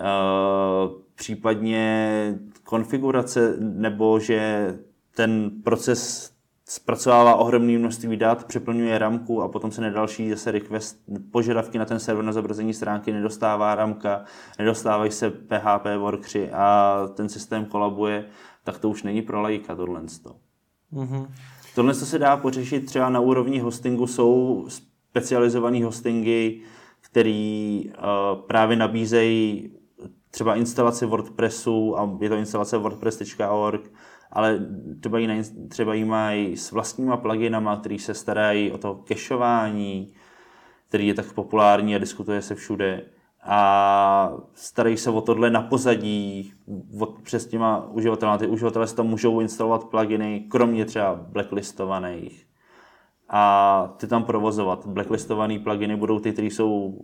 uh, případně konfigurace, nebo že ten proces zpracovává ohromné množství dat, přeplňuje ramku a potom se nedalší zase request, požadavky na ten server na zobrazení stránky nedostává ramka, nedostávají se PHP workři a ten systém kolabuje, tak to už není pro lajka tohle. Mm-hmm. Tohle se dá pořešit třeba na úrovni hostingu, jsou specializované hostingy, který uh, právě nabízejí třeba instalaci WordPressu a je to instalace wordpress.org, ale třeba ji, třeba ji mají s vlastníma pluginama, který se starají o to kešování, který je tak populární a diskutuje se všude a starají se o tohle na pozadí od, přes těma uživatelů. Ty uživatelé si tam můžou instalovat pluginy, kromě třeba blacklistovaných a ty tam provozovat. Blacklistované pluginy budou ty, které jsou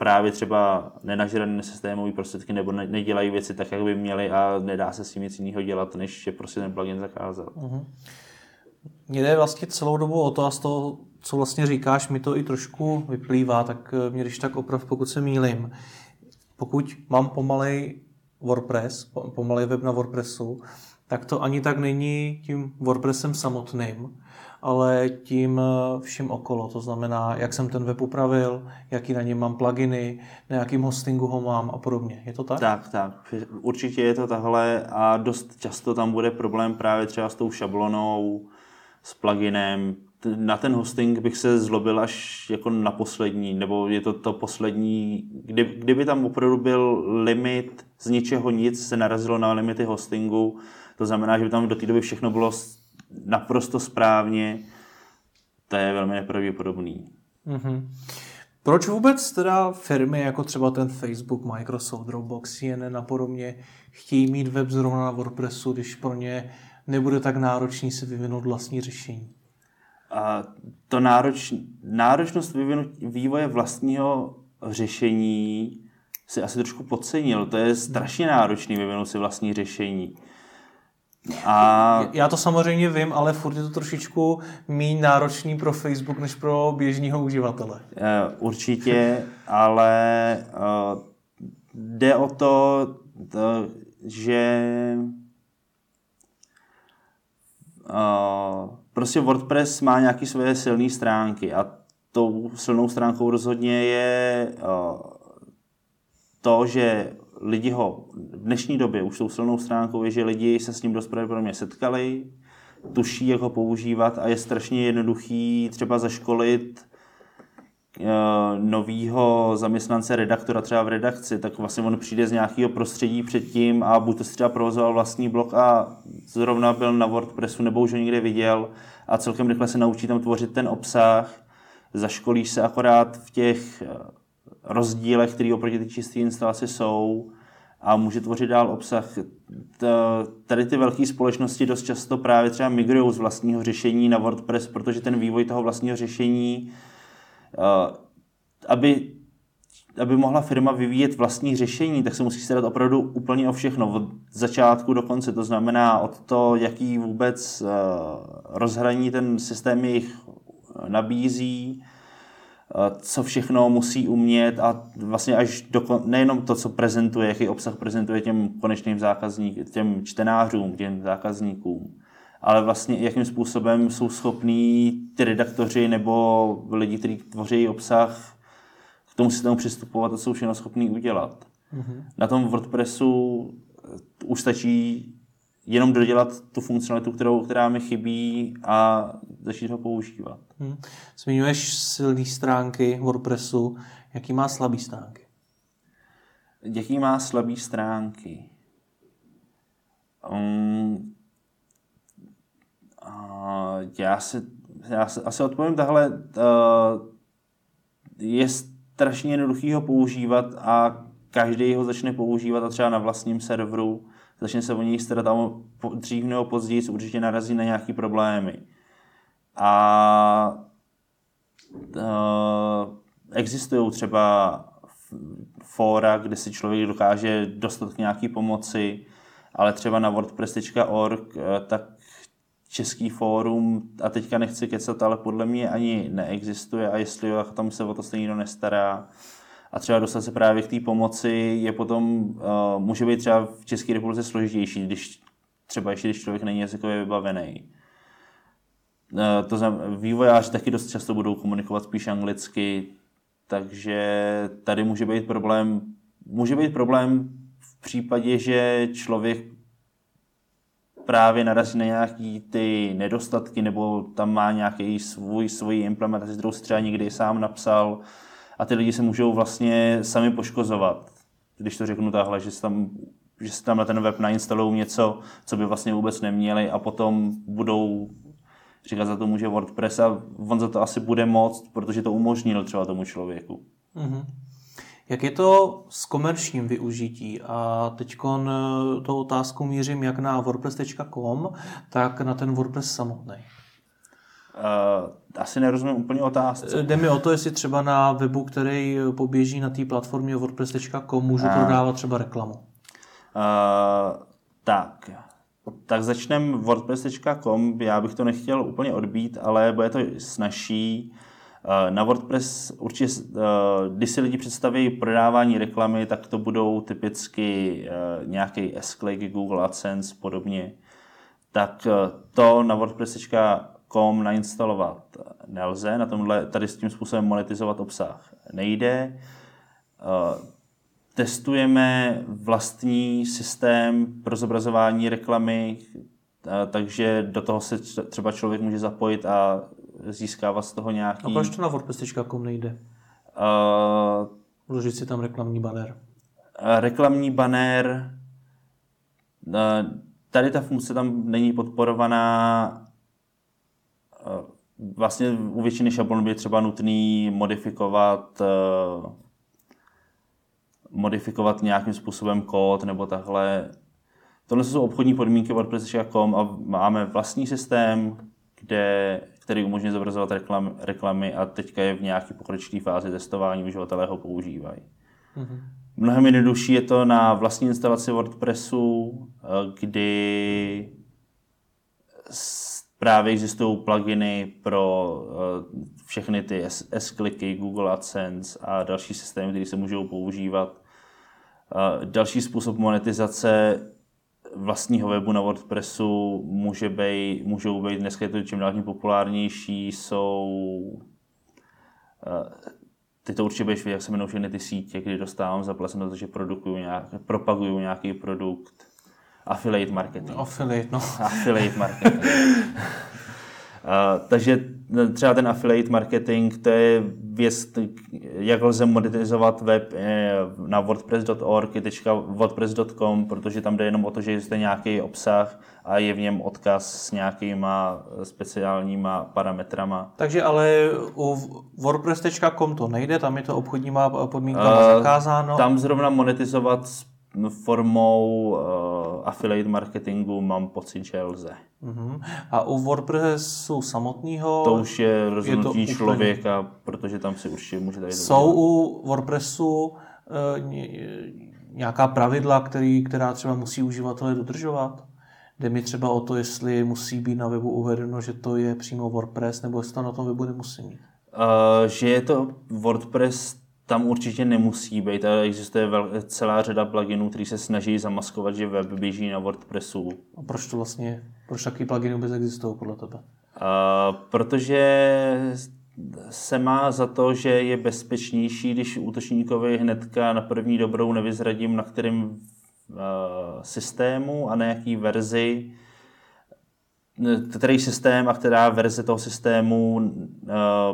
právě třeba nenažrané systémové prostředky nebo ne, nedělají věci tak, jak by měly a nedá se s tím nic jiného dělat, než je prostě ten plugin zakázat. Uh-huh. Mně jde vlastně celou dobu o to a z toho, co vlastně říkáš, mi to i trošku vyplývá, tak eh, mě když tak oprav, pokud se mýlim. Pokud mám pomalej WordPress, pomalej web na WordPressu, tak to ani tak není tím WordPressem samotným, ale tím eh, vším okolo. To znamená, jak jsem ten web upravil, jaký na něm mám pluginy, na jakým hostingu ho mám a podobně. Je to tak? Tak, tak. Určitě je to takhle a dost často tam bude problém právě třeba s tou šablonou, s pluginem. Na ten hosting bych se zlobil až jako na poslední, nebo je to to poslední, kdy, kdyby tam opravdu byl limit z ničeho nic, se narazilo na limity hostingu, to znamená, že by tam do té doby všechno bylo naprosto správně, to je velmi nepravděpodobný. Mm-hmm. Proč vůbec teda firmy jako třeba ten Facebook, Microsoft, Dropbox, CNN a podobně chtějí mít web zrovna na WordPressu, když pro ně nebude tak náročný si vyvinout vlastní řešení? A to nároč, náročnost vyvinout, vývoje vlastního řešení si asi trošku podcenil. To je strašně náročný vyvinout si vlastní řešení. A... Já to samozřejmě vím, ale furt je to trošičku méně náročný pro Facebook než pro běžného uživatele. Eh, určitě, ale uh, jde o to, že uh, prostě WordPress má nějaké své silné stránky a tou silnou stránkou rozhodně je to, že lidi ho v dnešní době už tou silnou stránkou je, že lidi se s ním dost pravděpodobně setkali, tuší, jak ho používat a je strašně jednoduchý třeba zaškolit novýho zaměstnance redaktora třeba v redakci, tak vlastně on přijde z nějakého prostředí předtím a buď to si třeba provozoval vlastní blog a zrovna byl na WordPressu nebo už ho někde viděl a celkem rychle se naučí tam tvořit ten obsah, zaškolíš se akorát v těch rozdílech, které oproti té čisté instalaci jsou a může tvořit dál obsah. Tady ty velké společnosti dost často právě třeba migrují z vlastního řešení na WordPress, protože ten vývoj toho vlastního řešení, eh, aby, aby mohla firma vyvíjet vlastní řešení, tak se musí starat opravdu úplně o všechno, od začátku do konce. To znamená od to, jaký vůbec eh, rozhraní ten systém jejich nabízí, co všechno musí umět a vlastně až do, nejenom to, co prezentuje, jaký obsah prezentuje těm konečným zákazníkům, těm čtenářům, těm zákazníkům, ale vlastně jakým způsobem jsou schopní ty redaktoři nebo lidi, kteří tvoří obsah, k tomu systému přistupovat a jsou všechno schopní udělat. Mm-hmm. Na tom WordPressu už stačí jenom dodělat tu funkcionalitu, kterou, která mi chybí a začít ho používat. Hmm. Zmiňuješ silné stránky WordPressu. Jaký má slabý stránky? Jaký má slabý stránky? Um, uh, já, se, já se asi odpovím takhle. Uh, je strašně jednoduchý ho používat a každý ho začne používat a třeba na vlastním serveru začne se o něj starat a dřív nebo později určitě narazí na nějaké problémy. A uh, existují třeba fóra, kde si člověk dokáže dostat k nějaké pomoci, ale třeba na wordpress.org e, tak český fórum, a teďka nechci kecat, ale podle mě ani neexistuje a jestli jo, tam se o to stejně nestará. A třeba dostat se právě k té pomoci je potom, uh, může být třeba v České republice složitější, když třeba ještě když člověk není jazykově vybavený. Eh, to znamená, vývojáři taky dost často budou komunikovat spíš anglicky, takže tady může být problém, může být problém v případě, že člověk právě narazí na nějaký ty nedostatky nebo tam má nějaký svůj, svoji implementaci, kterou třeba někdy sám napsal a ty lidi se můžou vlastně sami poškozovat. Když to řeknu takhle, že si tam, že si tam na ten web nainstalují něco, co by vlastně vůbec neměli a potom budou říkat za to může WordPress a on za to asi bude moct, protože to umožnil třeba tomu člověku. Mm-hmm. Jak je to s komerčním využití? A teď eh, to otázku mířím jak na wordpress.com, tak na ten WordPress samotný. Uh, asi nerozumím úplně otázce. Jde mi o to, jestli třeba na webu, který poběží na té platformě wordpress.com, můžu uh, prodávat třeba reklamu. Uh, tak, tak začneme wordpress.com. Já bych to nechtěl úplně odbít, ale bude to snažší. Eh, na WordPress určitě, eh, když si lidi představí prodávání reklamy, tak to budou typicky eh, nějaký S-Click, Google AdSense, podobně. Tak to na wordpress.com nainstalovat nelze, na tomhle tady s tím způsobem monetizovat obsah nejde testujeme vlastní systém pro zobrazování reklamy, takže do toho se třeba člověk může zapojit a získávat z toho nějaký... A proč to na WordPress.com nejde? Uh, Uložit si tam reklamní banner. Reklamní banner, tady ta funkce tam není podporovaná. Vlastně u většiny šablonů by třeba nutný modifikovat modifikovat nějakým způsobem kód nebo takhle. Tohle jsou obchodní podmínky WordPress.com a máme vlastní systém, kde, který umožňuje zobrazovat reklam, reklamy a teďka je v nějaké pokročilé fázi testování, uživatelé ho používají. Mm-hmm. Mnohem jednodušší je to na vlastní instalaci WordPressu, eh, kdy právě existují pluginy pro eh, všechny ty S-kliky, Google AdSense a další systémy, které se můžou používat. Další způsob monetizace vlastního webu na WordPressu může být, můžou být, dneska je to čím dál tím populárnější, jsou ty to určitě budeš vědět, jak se jmenují všechny ty sítě, kdy dostávám zaplaceno za to, že produkuju nějak, propaguju nějaký produkt. Affiliate marketing. Affiliate, no. Affiliate marketing. uh, takže třeba ten affiliate marketing, to je věc, jak lze monetizovat web eh, na wordpress.org wordpress.com, protože tam jde jenom o to, že je nějaký obsah a je v něm odkaz s nějakýma speciálníma parametrama. Takže ale u wordpress.com to nejde, tam je to obchodníma podmínkama uh, zakázáno. Tam zrovna monetizovat formou uh, affiliate marketingu mám pocit, že lze. Uh-huh. A u WordPressu samotného? To už je rozhodnutí je to člověka, úplně... protože tam si určitě může tady Jsou u WordPressu uh, nějaká pravidla, který, která třeba musí uživatelé dodržovat? Jde mi třeba o to, jestli musí být na webu uvedeno, že to je přímo WordPress, nebo jestli to na tom webu nemusí mít. Uh, že je to WordPress, tam určitě nemusí být, ale existuje vel, celá řada pluginů, který se snaží zamaskovat, že web běží na WordPressu. A proč to vlastně, proč takový pluginy vůbec existují podle tebe? Uh, protože se má za to, že je bezpečnější, když útočníkovi hnedka na první dobrou nevyzradím, na kterém uh, systému a na jaký verzi který systém a která verze toho systému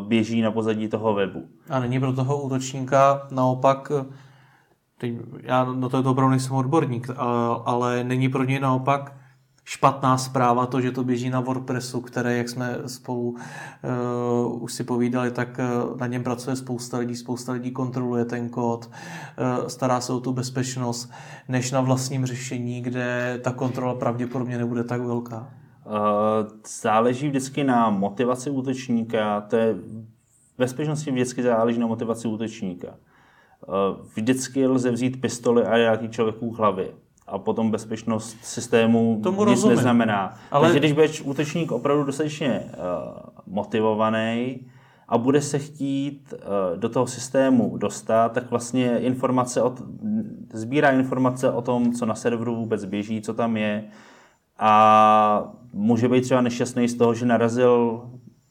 běží na pozadí toho webu. A není pro toho útočníka naopak, teď, já na to, to opravdu nejsem odborník, ale, ale není pro něj naopak špatná zpráva to, že to běží na WordPressu, které, jak jsme spolu uh, už si povídali, tak uh, na něm pracuje spousta lidí, spousta lidí kontroluje ten kód, uh, stará se o tu bezpečnost, než na vlastním řešení, kde ta kontrola pravděpodobně nebude tak velká. Záleží vždycky na motivaci útočníka, to je bezpečnosti vždycky záleží na motivaci útočníka. Vždycky lze vzít pistoli a nějaký člověků hlavě. A potom bezpečnost systému Tomu nic rozumím. neznamená. Ale... Takže když bude útočník opravdu dostatečně uh, motivovaný a bude se chtít uh, do toho systému dostat, tak vlastně informace od, sbírá informace o tom, co na serveru vůbec běží, co tam je, a může být třeba nešťastný z toho, že narazil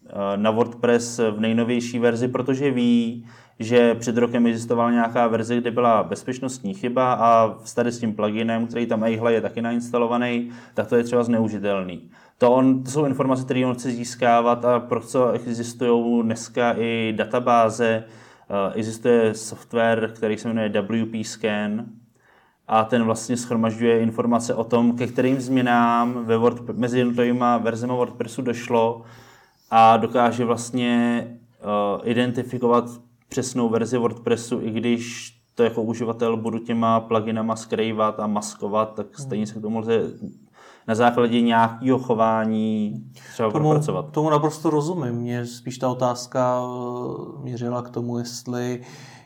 eh, na WordPress v nejnovější verzi, protože ví, že před rokem existovala nějaká verze, kde byla bezpečnostní chyba a tady s tím pluginem, který tam ejhle je taky nainstalovaný, tak to je třeba zneužitelný. To, on, to jsou informace, které on chce získávat a pro co existují dneska i databáze, eh, existuje software, který se jmenuje WP Scan, a ten vlastně schromažďuje informace o tom, ke kterým změnám ve Word, mezi jednotlivými verzemi WordPressu došlo a dokáže vlastně uh, identifikovat přesnou verzi WordPressu, i když to jako uživatel budu těma pluginama skrývat a maskovat, tak stejně se k tomu lze na základě nějakého chování třeba tomu, propracovat. Tomu naprosto rozumím. Mě spíš ta otázka eh, mířila k tomu, jestli uh,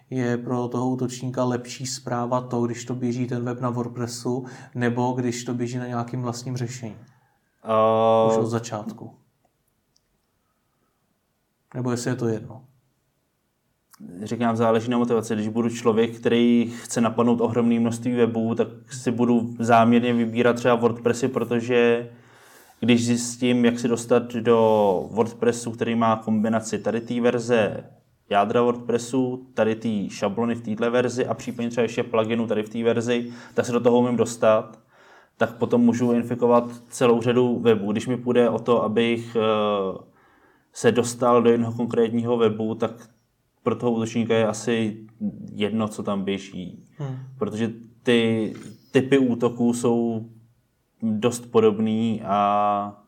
je pro toho útočníka lepší zpráva to, když to běží ten web na WordPressu, nebo když to běží na nějakým vlastním řešení? Uh... Už od začátku. Nebo jestli je to jedno? Říkám, záleží na motivaci. Když budu člověk, který chce napadnout ohromné množství webů, tak si budu záměrně vybírat třeba WordPressy, protože když zjistím, jak se dostat do WordPressu, který má kombinaci tady té verze jádra WordPressu, tady ty šablony v této verzi a případně třeba ještě pluginu tady v té verzi, tak se do toho umím dostat, tak potom můžu infikovat celou řadu webů. Když mi půjde o to, abych eh, se dostal do jednoho konkrétního webu, tak pro toho útočníka je asi jedno, co tam běží. Hmm. Protože ty typy útoků jsou dost podobný a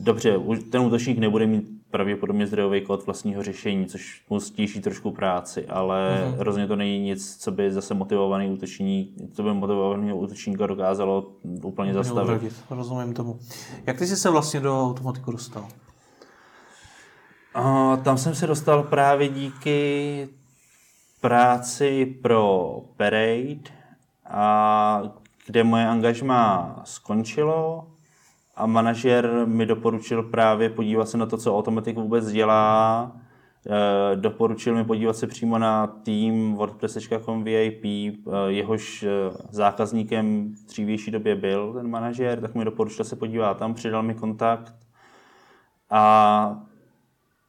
dobře, ten útočník nebude mít pravděpodobně zdrojový kód vlastního řešení, což mu stíží trošku práci, ale mm-hmm. rozhodně to není nic, co by zase motivovaný útočník, co by motivovaný útočníka dokázalo úplně zastavit. Odradit. Rozumím tomu. Jak ty jsi se vlastně do automatiku dostal? A, tam jsem se dostal právě díky práci pro Parade, a kde moje angažma skončilo a manažer mi doporučil právě podívat se na to, co Automatic vůbec dělá. E, doporučil mi podívat se přímo na tým WordPress.com VIP, e, jehož e, zákazníkem v dřívější době byl ten manažer, tak mi doporučil se podívat tam, přidal mi kontakt. A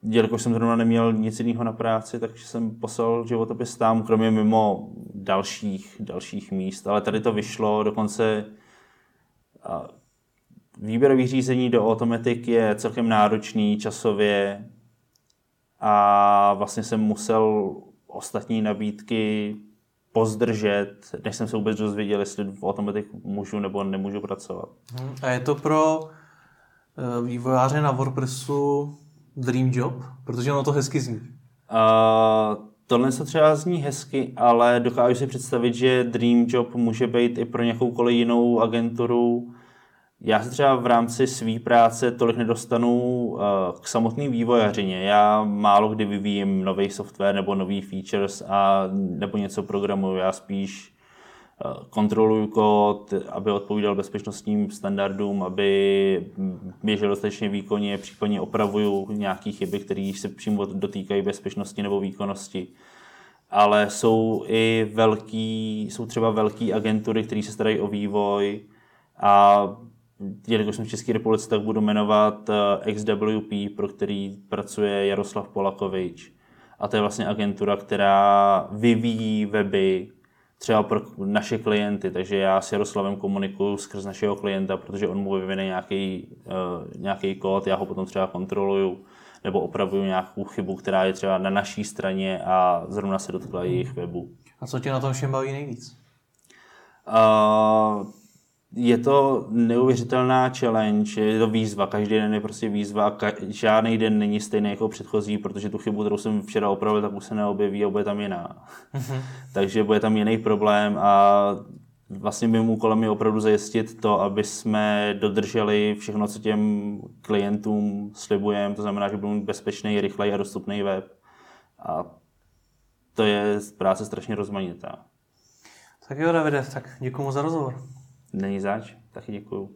jelikož jsem zrovna neměl nic jiného na práci, takže jsem poslal životopis tam, kromě mimo dalších, dalších míst, ale tady to vyšlo, dokonce výběrový řízení do Automatic je celkem náročný časově a vlastně jsem musel ostatní nabídky pozdržet, než jsem se vůbec dozvěděl, jestli v Automatic můžu nebo nemůžu pracovat. Hmm. A je to pro uh, vývojáře na WordPressu dream job? Protože ono to hezky zní. Uh, tohle se třeba zní hezky, ale dokážu si představit, že dream job může být i pro nějakoukoliv jinou agenturu. Já se třeba v rámci své práce tolik nedostanu uh, k samotné vývojařině. Já málo kdy vyvíjím nový software nebo nový features a nebo něco programuju. Já spíš kontroluju kód, aby odpovídal bezpečnostním standardům, aby běžel dostatečně výkonně, případně opravuju nějaké chyby, které se přímo dotýkají bezpečnosti nebo výkonnosti. Ale jsou i velký, jsou třeba velké agentury, které se starají o vývoj a jelikož jsem v České republice, tak budu jmenovat eh, XWP, pro který pracuje Jaroslav Polakovič. A to je vlastně agentura, která vyvíjí weby třeba pro naše klienty, takže já s Jaroslavem komunikuju skrz našeho klienta, protože on mu vyvine nějaký, uh, nějaký kód, já ho potom třeba kontroluju nebo opravuju nějakou chybu, která je třeba na naší straně a zrovna se dotkla jejich webu. A co tě na tom všem baví nejvíc? Uh, je to neuvěřitelná challenge, je to výzva, každý den je prostě výzva, ka- žádný den není stejný jako předchozí, protože tu chybu, kterou jsem včera opravil, tak už se neobjeví a bude tam jiná. Mm-hmm. Takže bude tam jiný problém a vlastně mým úkolem je opravdu zajistit to, aby jsme dodrželi všechno, co těm klientům slibujeme, to znamená, že budou mít bezpečný, rychlej a dostupný web. A to je práce strašně rozmanitá. Tak jo, Davide, tak děkuji za rozhovor. Není zač, taky děkuju.